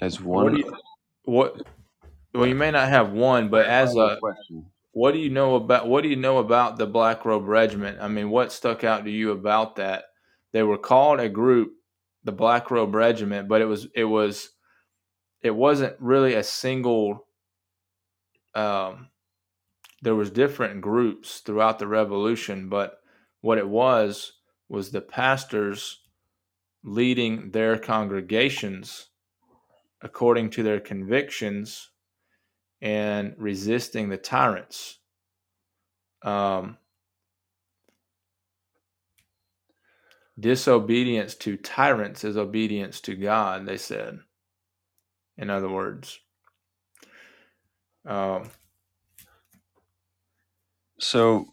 as one do you, what? Well, you may not have one, but as a question. what do you know about what do you know about the Black Robe Regiment? I mean, what stuck out to you about that? They were called a group, the Black Robe Regiment, but it was it was it wasn't really a single um there was different groups throughout the revolution, but what it was was the pastors leading their congregations according to their convictions and resisting the tyrants. Um, disobedience to tyrants is obedience to God, they said. In other words, um, So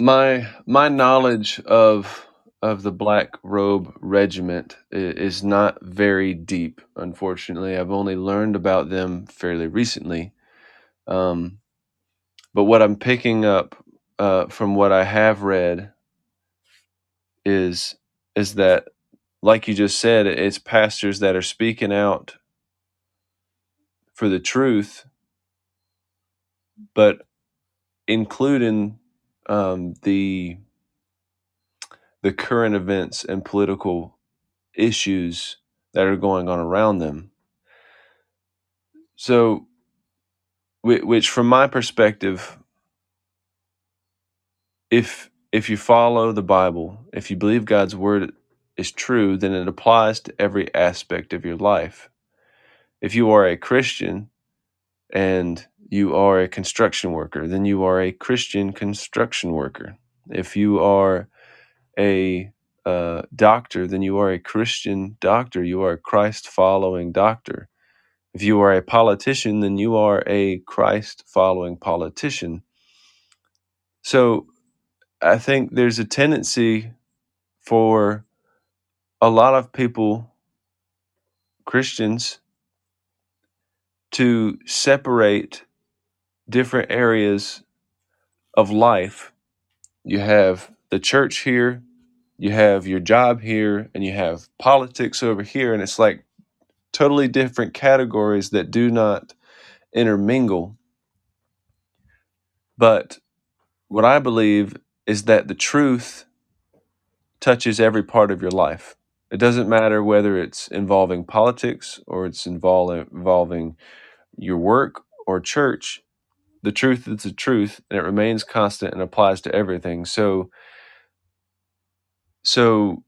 my my knowledge of of the Black Robe Regiment is not very deep. Unfortunately, I've only learned about them fairly recently. Um, but what I'm picking up uh, from what I have read is is that, like you just said, it's pastors that are speaking out for the truth, but including um, the the current events and political issues that are going on around them. So, which from my perspective, if if you follow the Bible, if you believe God's word is true, then it applies to every aspect of your life. If you are a Christian and you are a construction worker, then you are a Christian construction worker. If you are a uh, doctor, then you are a Christian doctor. You are a Christ following doctor. If you are a politician, then you are a Christ following politician. So I think there's a tendency for a lot of people, Christians, to separate different areas of life. You have the church here, you have your job here, and you have politics over here. And it's like totally different categories that do not intermingle. But what I believe is that the truth touches every part of your life. It doesn't matter whether it's involving politics or it's invol- involving your work or church. The truth is the truth, and it remains constant and applies to everything. So, so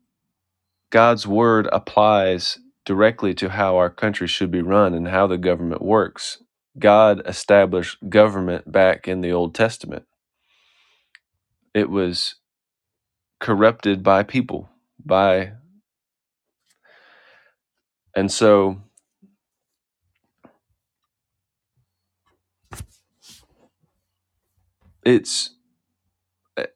God's word applies directly to how our country should be run and how the government works. God established government back in the Old Testament. It was corrupted by people, by and so it's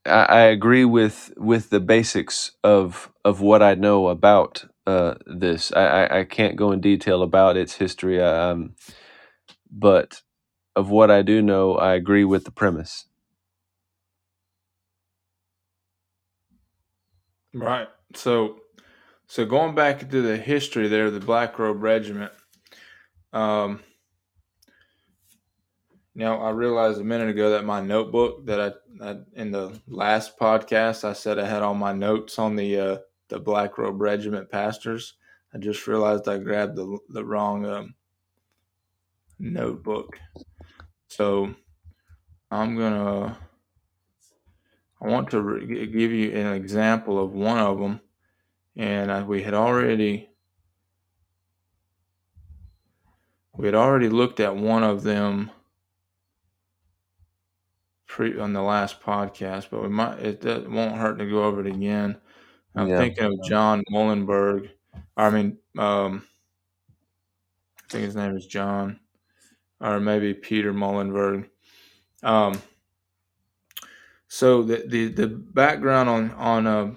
I, agree with with the basics of of what I know about uh, this. I, I, I can't go in detail about its history, um, but of what I do know, I agree with the premise. right. So, so going back into the history there, the Black Robe Regiment. Um, Now, I realized a minute ago that my notebook that I, I in the last podcast I said I had all my notes on the uh, the Black Robe Regiment pastors. I just realized I grabbed the the wrong um, notebook. So I'm gonna I want to re- give you an example of one of them, and I, we had already we had already looked at one of them pre on the last podcast, but we might it, it won't hurt to go over it again. I'm Yeah. thinking of John Muhlenberg. I mean, um, I think his name is John, or maybe Peter Muhlenberg. Um, so the, the the background on on uh,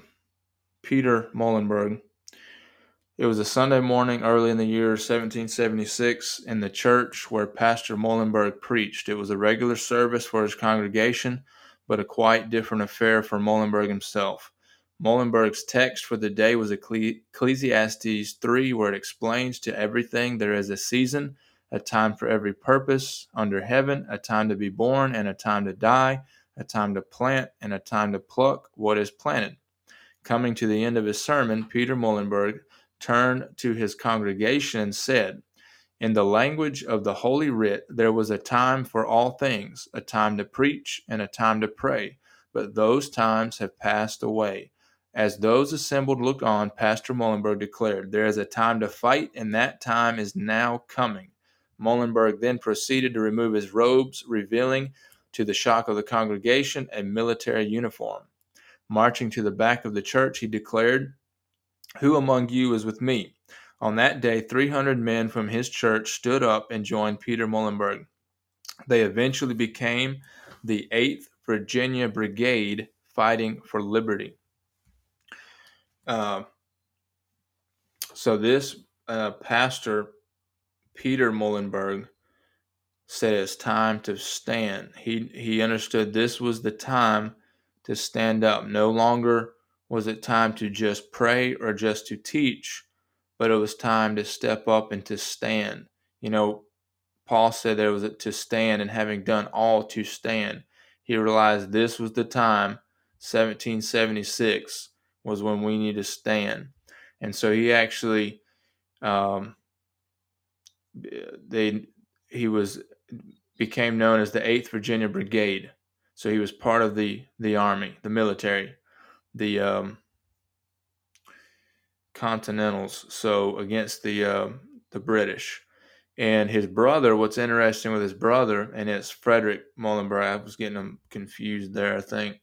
Peter Muhlenberg. It was a Sunday morning early in the year 1776 in the church where Pastor Muhlenberg preached. It was a regular service for his congregation, but a quite different affair for Muhlenberg himself. Muhlenberg's text for the day was Ecclesiastes 3, where it explains to everything there is a season, a time for every purpose under heaven, a time to be born and a time to die, a time to plant and a time to pluck what is planted. Coming to the end of his sermon, Peter Muhlenberg turned to his congregation and said, In the language of the Holy Writ, there was a time for all things, a time to preach and a time to pray, but those times have passed away. As those assembled looked on, Pastor Muhlenberg declared, There is a time to fight, and that time is now coming. Muhlenberg then proceeded to remove his robes, revealing to the shock of the congregation a military uniform. Marching to the back of the church, he declared, who among you is with me? On that day, 300 men from his church stood up and joined Peter Muhlenberg. They eventually became the 8th Virginia Brigade fighting for liberty. Uh, so, this uh, pastor, Peter Muhlenberg, said it's time to stand. He, he understood this was the time to stand up, no longer was it time to just pray or just to teach, but it was time to step up and to stand. You know, Paul said there was to stand, and having done all to stand, he realized this was the time, 1776, was when we need to stand. And so he actually, um, they, he was became known as the 8th Virginia Brigade. So he was part of the the army, the military the um, Continentals, so against the uh, the British. And his brother, what's interesting with his brother, and it's Frederick Muhlenberg. Was getting him confused there, I think.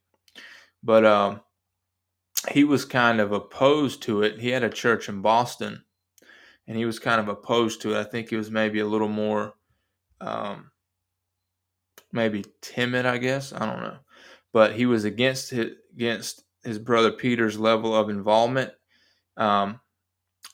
But um, he was kind of opposed to it. He had a church in Boston, and he was kind of opposed to it. I think he was maybe a little more, um, maybe timid, I guess. I don't know. But he was against his, against his brother Peter's level of involvement. Um,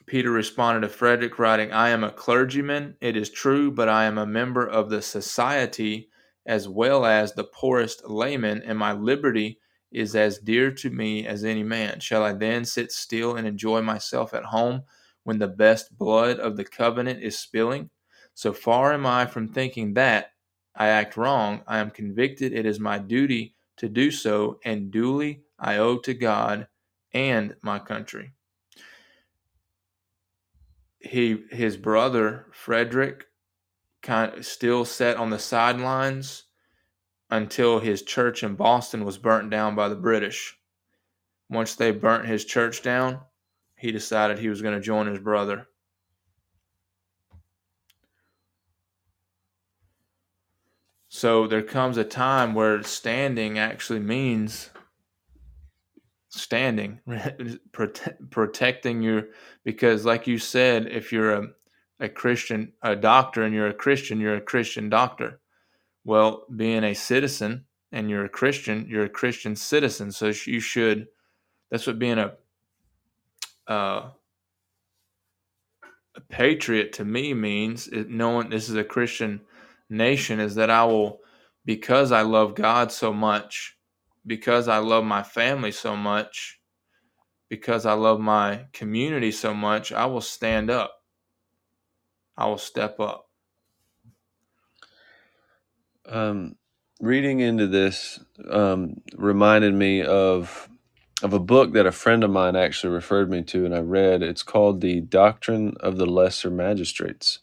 Peter responded to Frederick, writing, I am a clergyman, it is true, but I am a member of the society as well as the poorest layman, and my liberty is as dear to me as any man. Shall I then sit still and enjoy myself at home when the best blood of the covenant is spilling? So far am I from thinking that I act wrong. I am convicted it is my duty to do so, and duly I owe to God and my country. He, his brother Frederick, kind of still sat on the sidelines until his church in Boston was burnt down by the British. Once they burnt his church down, he decided he was going to join his brother. So there comes a time where standing actually means standing, prote- protecting your, because like you said, if you're a, a Christian, a doctor, and you're a Christian, you're a Christian doctor. Well, being a citizen and you're a Christian, you're a Christian citizen. So you should, that's what being a, uh, a patriot to me means it, knowing this is a Christian nation is that I will, because I love God so much, because I love my family so much, because I love my community so much, I will stand up. I will step up. Um, reading into this um, reminded me of of a book that a friend of mine actually referred me to, and I read. It's called "The Doctrine of the Lesser Magistrates."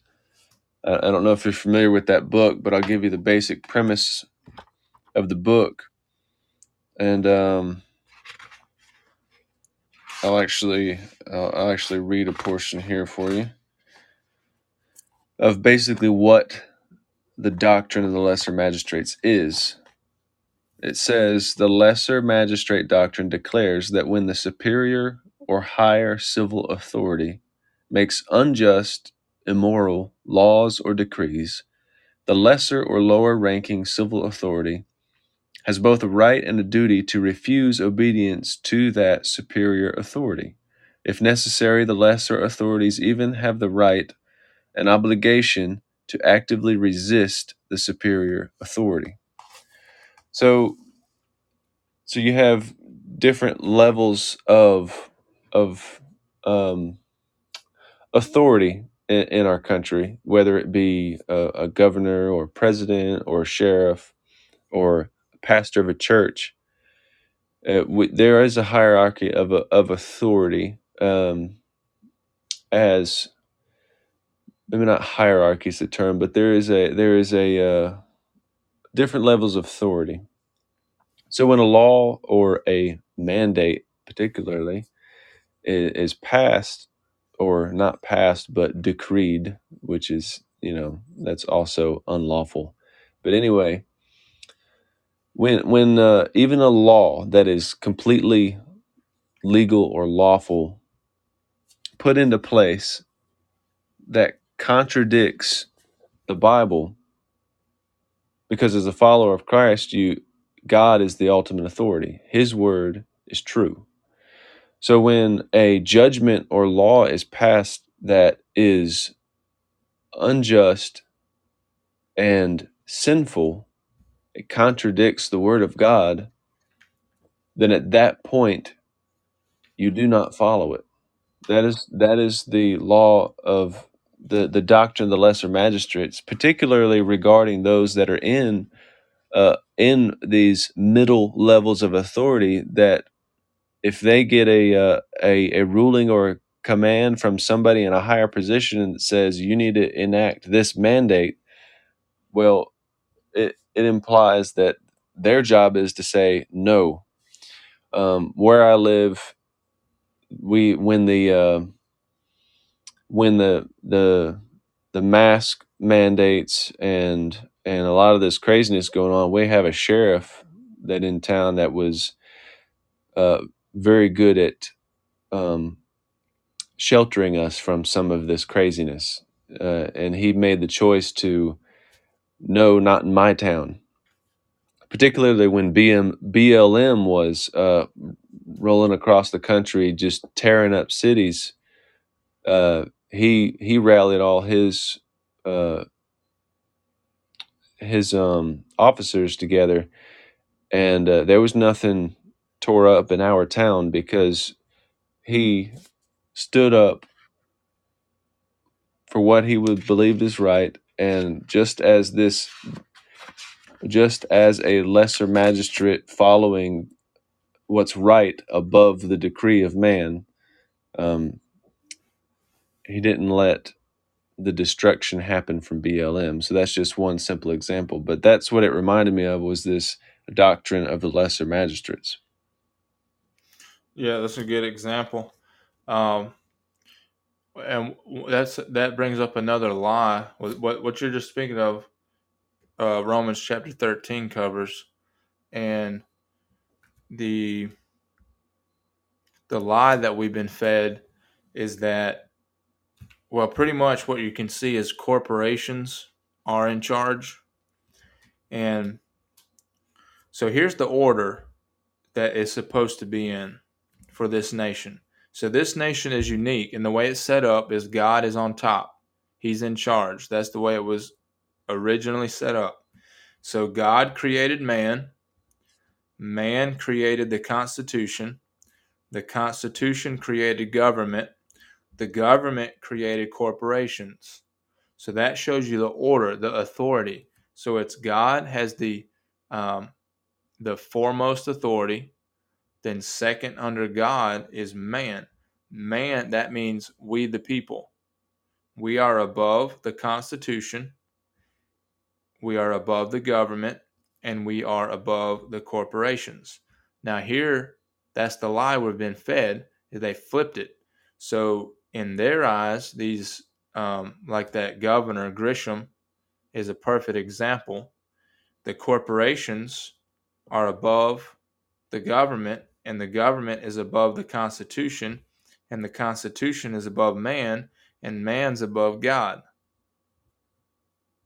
I don't know if you're familiar with that book, but I'll give you the basic premise of the book and um, I'll actually I'll, I'll actually read a portion here for you. of basically what the doctrine of the lesser magistrates is. It says the lesser magistrate doctrine declares that when the superior or higher civil authority makes unjust, immoral laws or decrees, the lesser or lower ranking civil authority has both a right and a duty to refuse obedience to that superior authority. If necessary, the lesser authorities even have the right and obligation to actively resist the superior authority. So, so you have different levels of of um, authority in, in, our country, whether it be a, a governor or president or sheriff or pastor of a church. Uh, we, there is a hierarchy of a, of authority um, as maybe not hierarchy is the term, but there is a there is a uh, different levels of authority. So when a law or a mandate, particularly, is, is passed or not passed but decreed, which is you know that's also unlawful. But anyway, when when uh, even a law that is completely legal or lawful put into place that contradicts the Bible because as a follower of Christ you God is the ultimate authority. His word is true. So when a judgment or law is passed that is unjust and sinful, it contradicts the word of God, then at that point you do not follow it. That is that is the law of the the doctrine of the lesser magistrates, particularly regarding those that are in uh, in these middle levels of authority. That if they get a uh, a, a ruling or a command from somebody in a higher position that says you need to enact this mandate, well, it implies that their job is to say no. Um, where I live, we when the uh, when the the the mask mandates and and a lot of this craziness going on, we have a sheriff that in town that was uh, very good at um, sheltering us from some of this craziness, uh, and he made the choice to no, not in my town. Particularly when BM, BLM was uh, rolling across the country, just tearing up cities. Uh, he he rallied all his uh, his um, officers together, and uh, there was nothing tore up in our town because he stood up for what he would believed is right, and just as this, just as a lesser magistrate following what's right above the decree of man, um, he didn't let the destruction happen from BLM. So that's just one simple example. But that's what it reminded me of was this doctrine of the lesser magistrates. Yeah, that's a good example. Um, and that's that brings up another lie. What what you're just speaking of, uh, Romans chapter 13 covers, and the the lie that we've been fed is that well, pretty much what you can see is corporations are in charge. And so here's the order that is supposed to be in for this nation. So this nation is unique, and the way it's set up is God is on top. He's in charge. That's the way it was originally set up. So God created man. Man created the Constitution. The Constitution created government the government created corporations. So that shows you the order, the authority. So it's God has the um, the foremost authority. Then second under God is man. Man, that means we the people. We are above the Constitution. We are above the government, and we are above the corporations. Now here, that's the lie we've been fed. They flipped it. So in their eyes, these um, like that governor Grisham is a perfect example. The corporations are above the government, and the government is above the Constitution, and the Constitution is above man, and man's above God.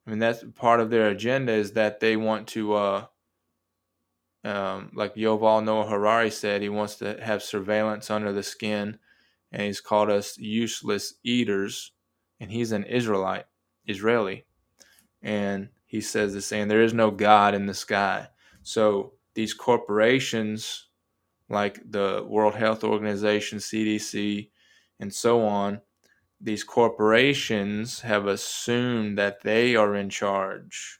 I mean, that's part of their agenda is that they want to, uh, um, like Yuval Noah Harari said, he wants to have surveillance under the skin, and he's called us useless eaters, and he's an Israelite, Israeli, and he says the same: "There is no God in the sky." So these corporations, like the World Health Organization, CDC, and so on, these corporations have assumed that they are in charge.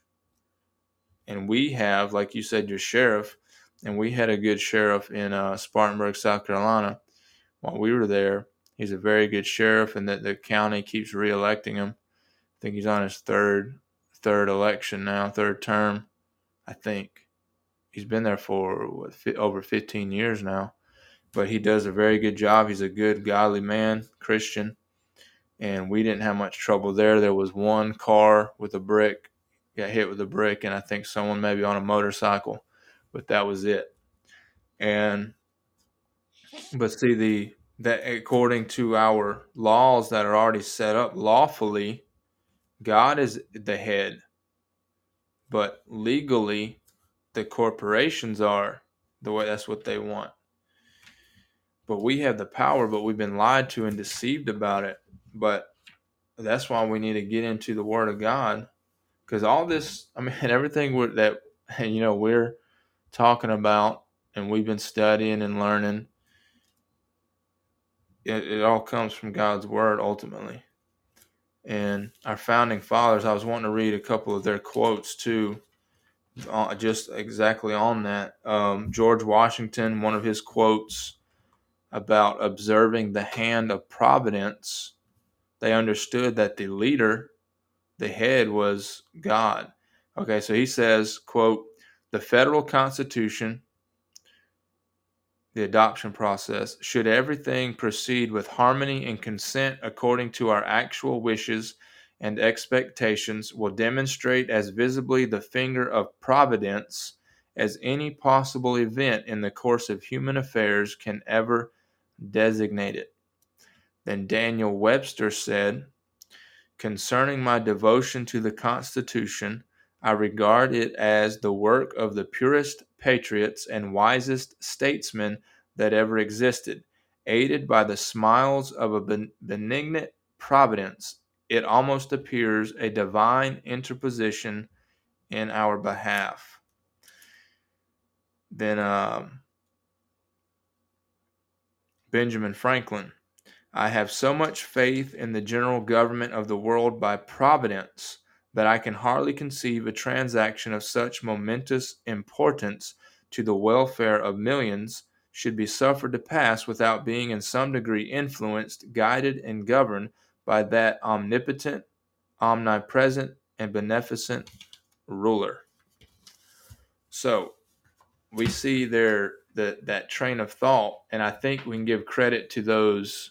And we have, like you said, your sheriff, and we had a good sheriff in uh, Spartanburg, South Carolina while we were there. He's a very good sheriff, and that the county keeps reelecting him. I think he's on his third third election now, third term. I think he's been there for what, over 15 years now, but he does a very good job. He's a good, godly man, Christian, and we didn't have much trouble there. There was one car with a brick, got hit with a brick, and I think someone maybe on a motorcycle, but that was it. And but see the that according to our laws that are already set up lawfully, God is the head, but legally, the corporations are the way that's what they want. But we have the power, but we've been lied to and deceived about it but that's why we need to get into the Word of God, because all this, I mean, everything that you know we're talking about and we've been studying and learning, it, it all comes from God's Word ultimately. And our founding fathers, I was wanting to read a couple of their quotes too, uh, just exactly on that. Um, George Washington, one of his quotes about observing the hand of providence they understood that the leader, the head, was God. Okay, so he says, quote, the federal constitution, the adoption process, should everything proceed with harmony and consent according to our actual wishes and expectations, will demonstrate as visibly the finger of providence as any possible event in the course of human affairs can ever designate it. Then Daniel Webster said, Concerning my devotion to the Constitution, I regard it as the work of the purest patriots and wisest statesmen that ever existed. Aided by the smiles of a benignant providence, it almost appears a divine interposition in our behalf. Then um, Benjamin Franklin I have so much faith in the general government of the world by providence that I can hardly conceive a transaction of such momentous importance to the welfare of millions should be suffered to pass without being in some degree influenced, guided, and governed by that omnipotent, omnipresent, and beneficent ruler. So we see there that that train of thought, and I think we can give credit to those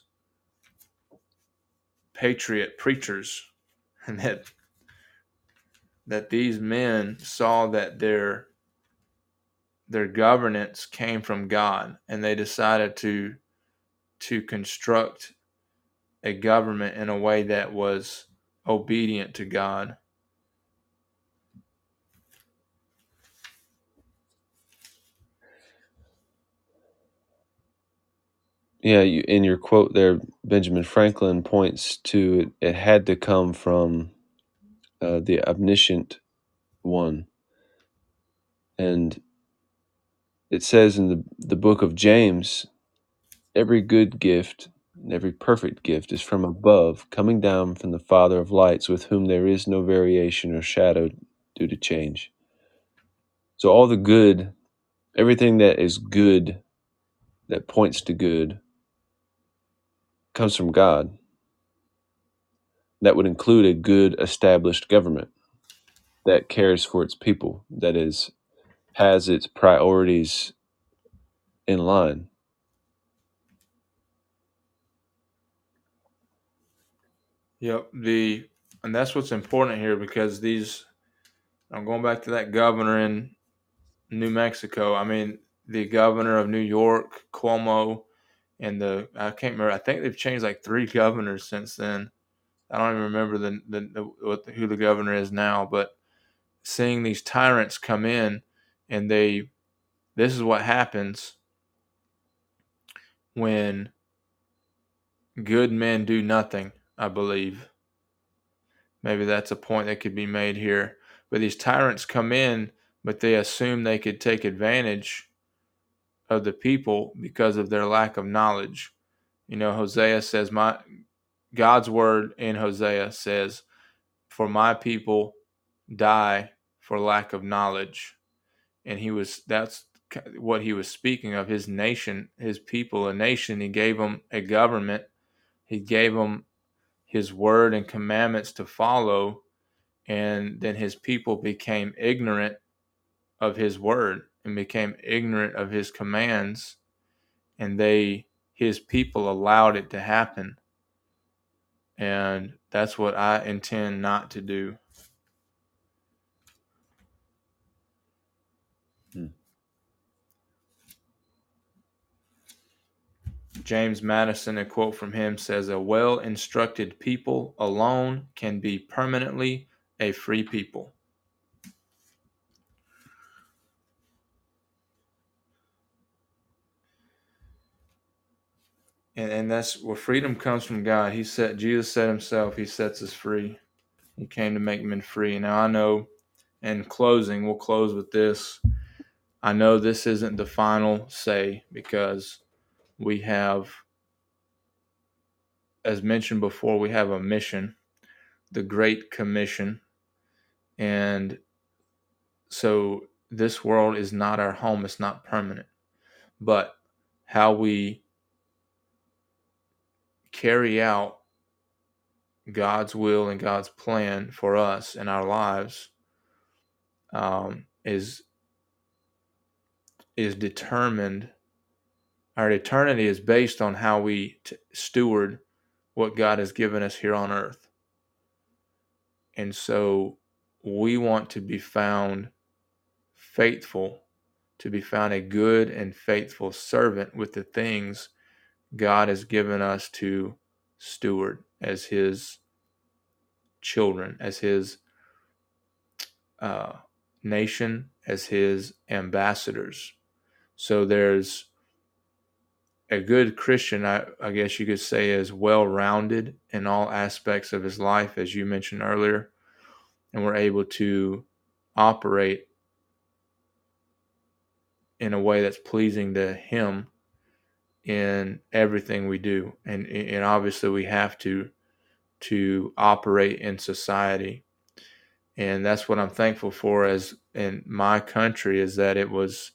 patriot preachers and that that these men saw that their their governance came from God and they decided to to construct a government in a way that was obedient to God Yeah, you, in your quote there, Benjamin Franklin points to it, it had to come from uh, the omniscient one. And it says in the, the book of James every good gift, every perfect gift is from above, coming down from the Father of lights, with whom there is no variation or shadow due to change. So, all the good, everything that is good, that points to good, comes from God. That would include a good established government that cares for its people, that is has its priorities in line. Yep. The and that's what's important here because these. I'm going back to that governor in New Mexico. I mean, the governor of New York, Cuomo, and the I can't remember. I think they've changed like three governors since then. I don't even remember the, the, the what the, who the governor is now, but seeing these tyrants come in and they this is what happens when good men do nothing, I believe. Maybe that's a point that could be made here. But these tyrants come in, but they assume they could take advantage of the people because of their lack of knowledge. You know, Hosea says, My God's word in Hosea says, For my people die for lack of knowledge. And he was, that's what he was speaking of his nation, his people, a nation. He gave them a government, he gave them his word and commandments to follow. And then his people became ignorant of his word and became ignorant of his commands. And they, his people, allowed it to happen. And that's what I intend not to do. James Madison, a quote from him says, A well instructed people alone can be permanently a free people. And, and that's where freedom comes from God. He said, Jesus said himself, He sets us free. He came to make men free. Now I know, in closing, we'll close with this. I know this isn't the final say because we have, as mentioned before, we have a mission, the Great Commission. And so this world is not our home, it's not permanent. But how we carry out God's will and God's plan for us in our lives um, is is determined our eternity is based on how we t- steward what God has given us here on earth. And so we want to be found faithful, to be found a good and faithful servant with the things God has given us to steward as His children, as His uh, nation, as His ambassadors. So there's a good Christian, I, I guess you could say, is well rounded in all aspects of his life, as you mentioned earlier, and we're able to operate in a way that's pleasing to him in everything we do. And and obviously we have to to operate in society. And that's what I'm thankful for as in my country is that it was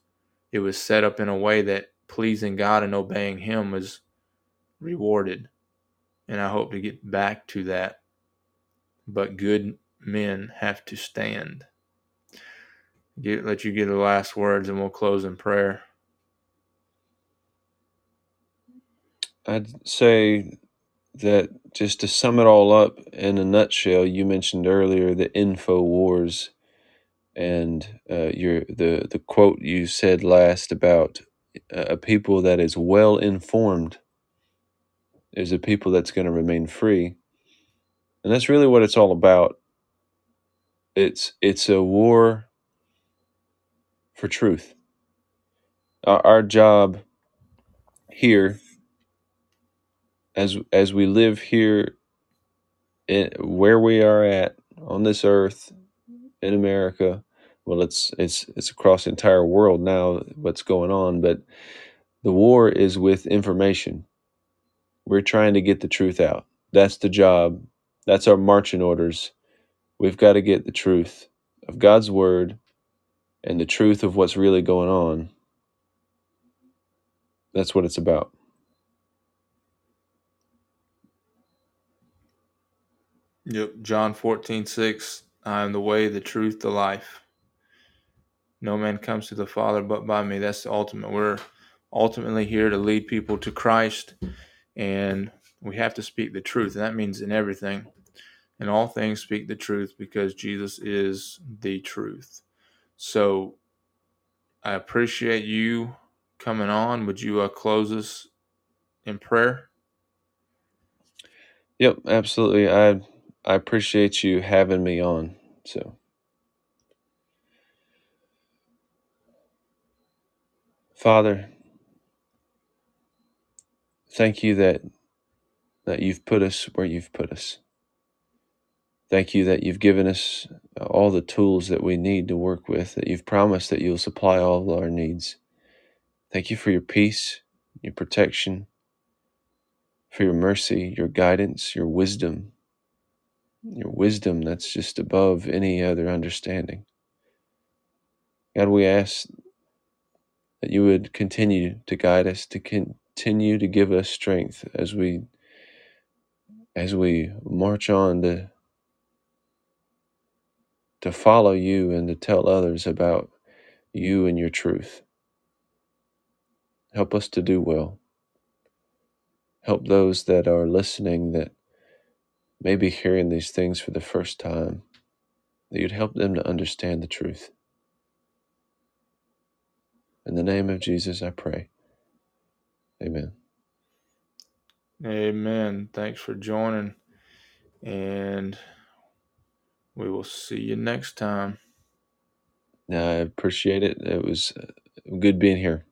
it was set up in a way that pleasing God and obeying Him was rewarded. And I hope to get back to that. But good men have to stand. Get, let you get the last words and we'll close in prayer. I'd say that just to sum it all up in a nutshell, you mentioned earlier the info wars and uh, your the the quote you said last about a people that is well informed is a people that's going to remain free. And that's really what it's all about. It's it's a war for truth. Our, our job here as as we live here in, where we are at on this earth in america well it's it's it's across the entire world now what's going on but the war is with information we're trying to get the truth out that's the job that's our marching orders we've got to get the truth of god's word and the truth of what's really going on that's what it's about Yep. John 14, 6. I am the way, the truth, the life. No man comes to the Father but by me. That's the ultimate. We're ultimately here to lead people to Christ. And we have to speak the truth, and that means in everything. In all things, speak the truth because Jesus is the truth. So I appreciate you coming on. Would you uh, close us in prayer? Yep, absolutely. I I appreciate you having me on. So, Father, thank you that that you've put us where you've put us. Thank you that you've given us all the tools that we need to work with, that you've promised that you'll supply all our needs. Thank you for your peace, your protection, for your mercy, your guidance, your wisdom, your wisdom that's just above any other understanding. God, we ask that you would continue to guide us, to continue to give us strength as we as we march on to to follow you and to tell others about you and your truth. Help us to do well. Help those that are listening that may be hearing these things for the first time, that you'd help them to understand the truth. In the name of Jesus, I pray. Amen. Amen. Thanks for joining. And we will see you next time. I appreciate it. It was uh, good being here.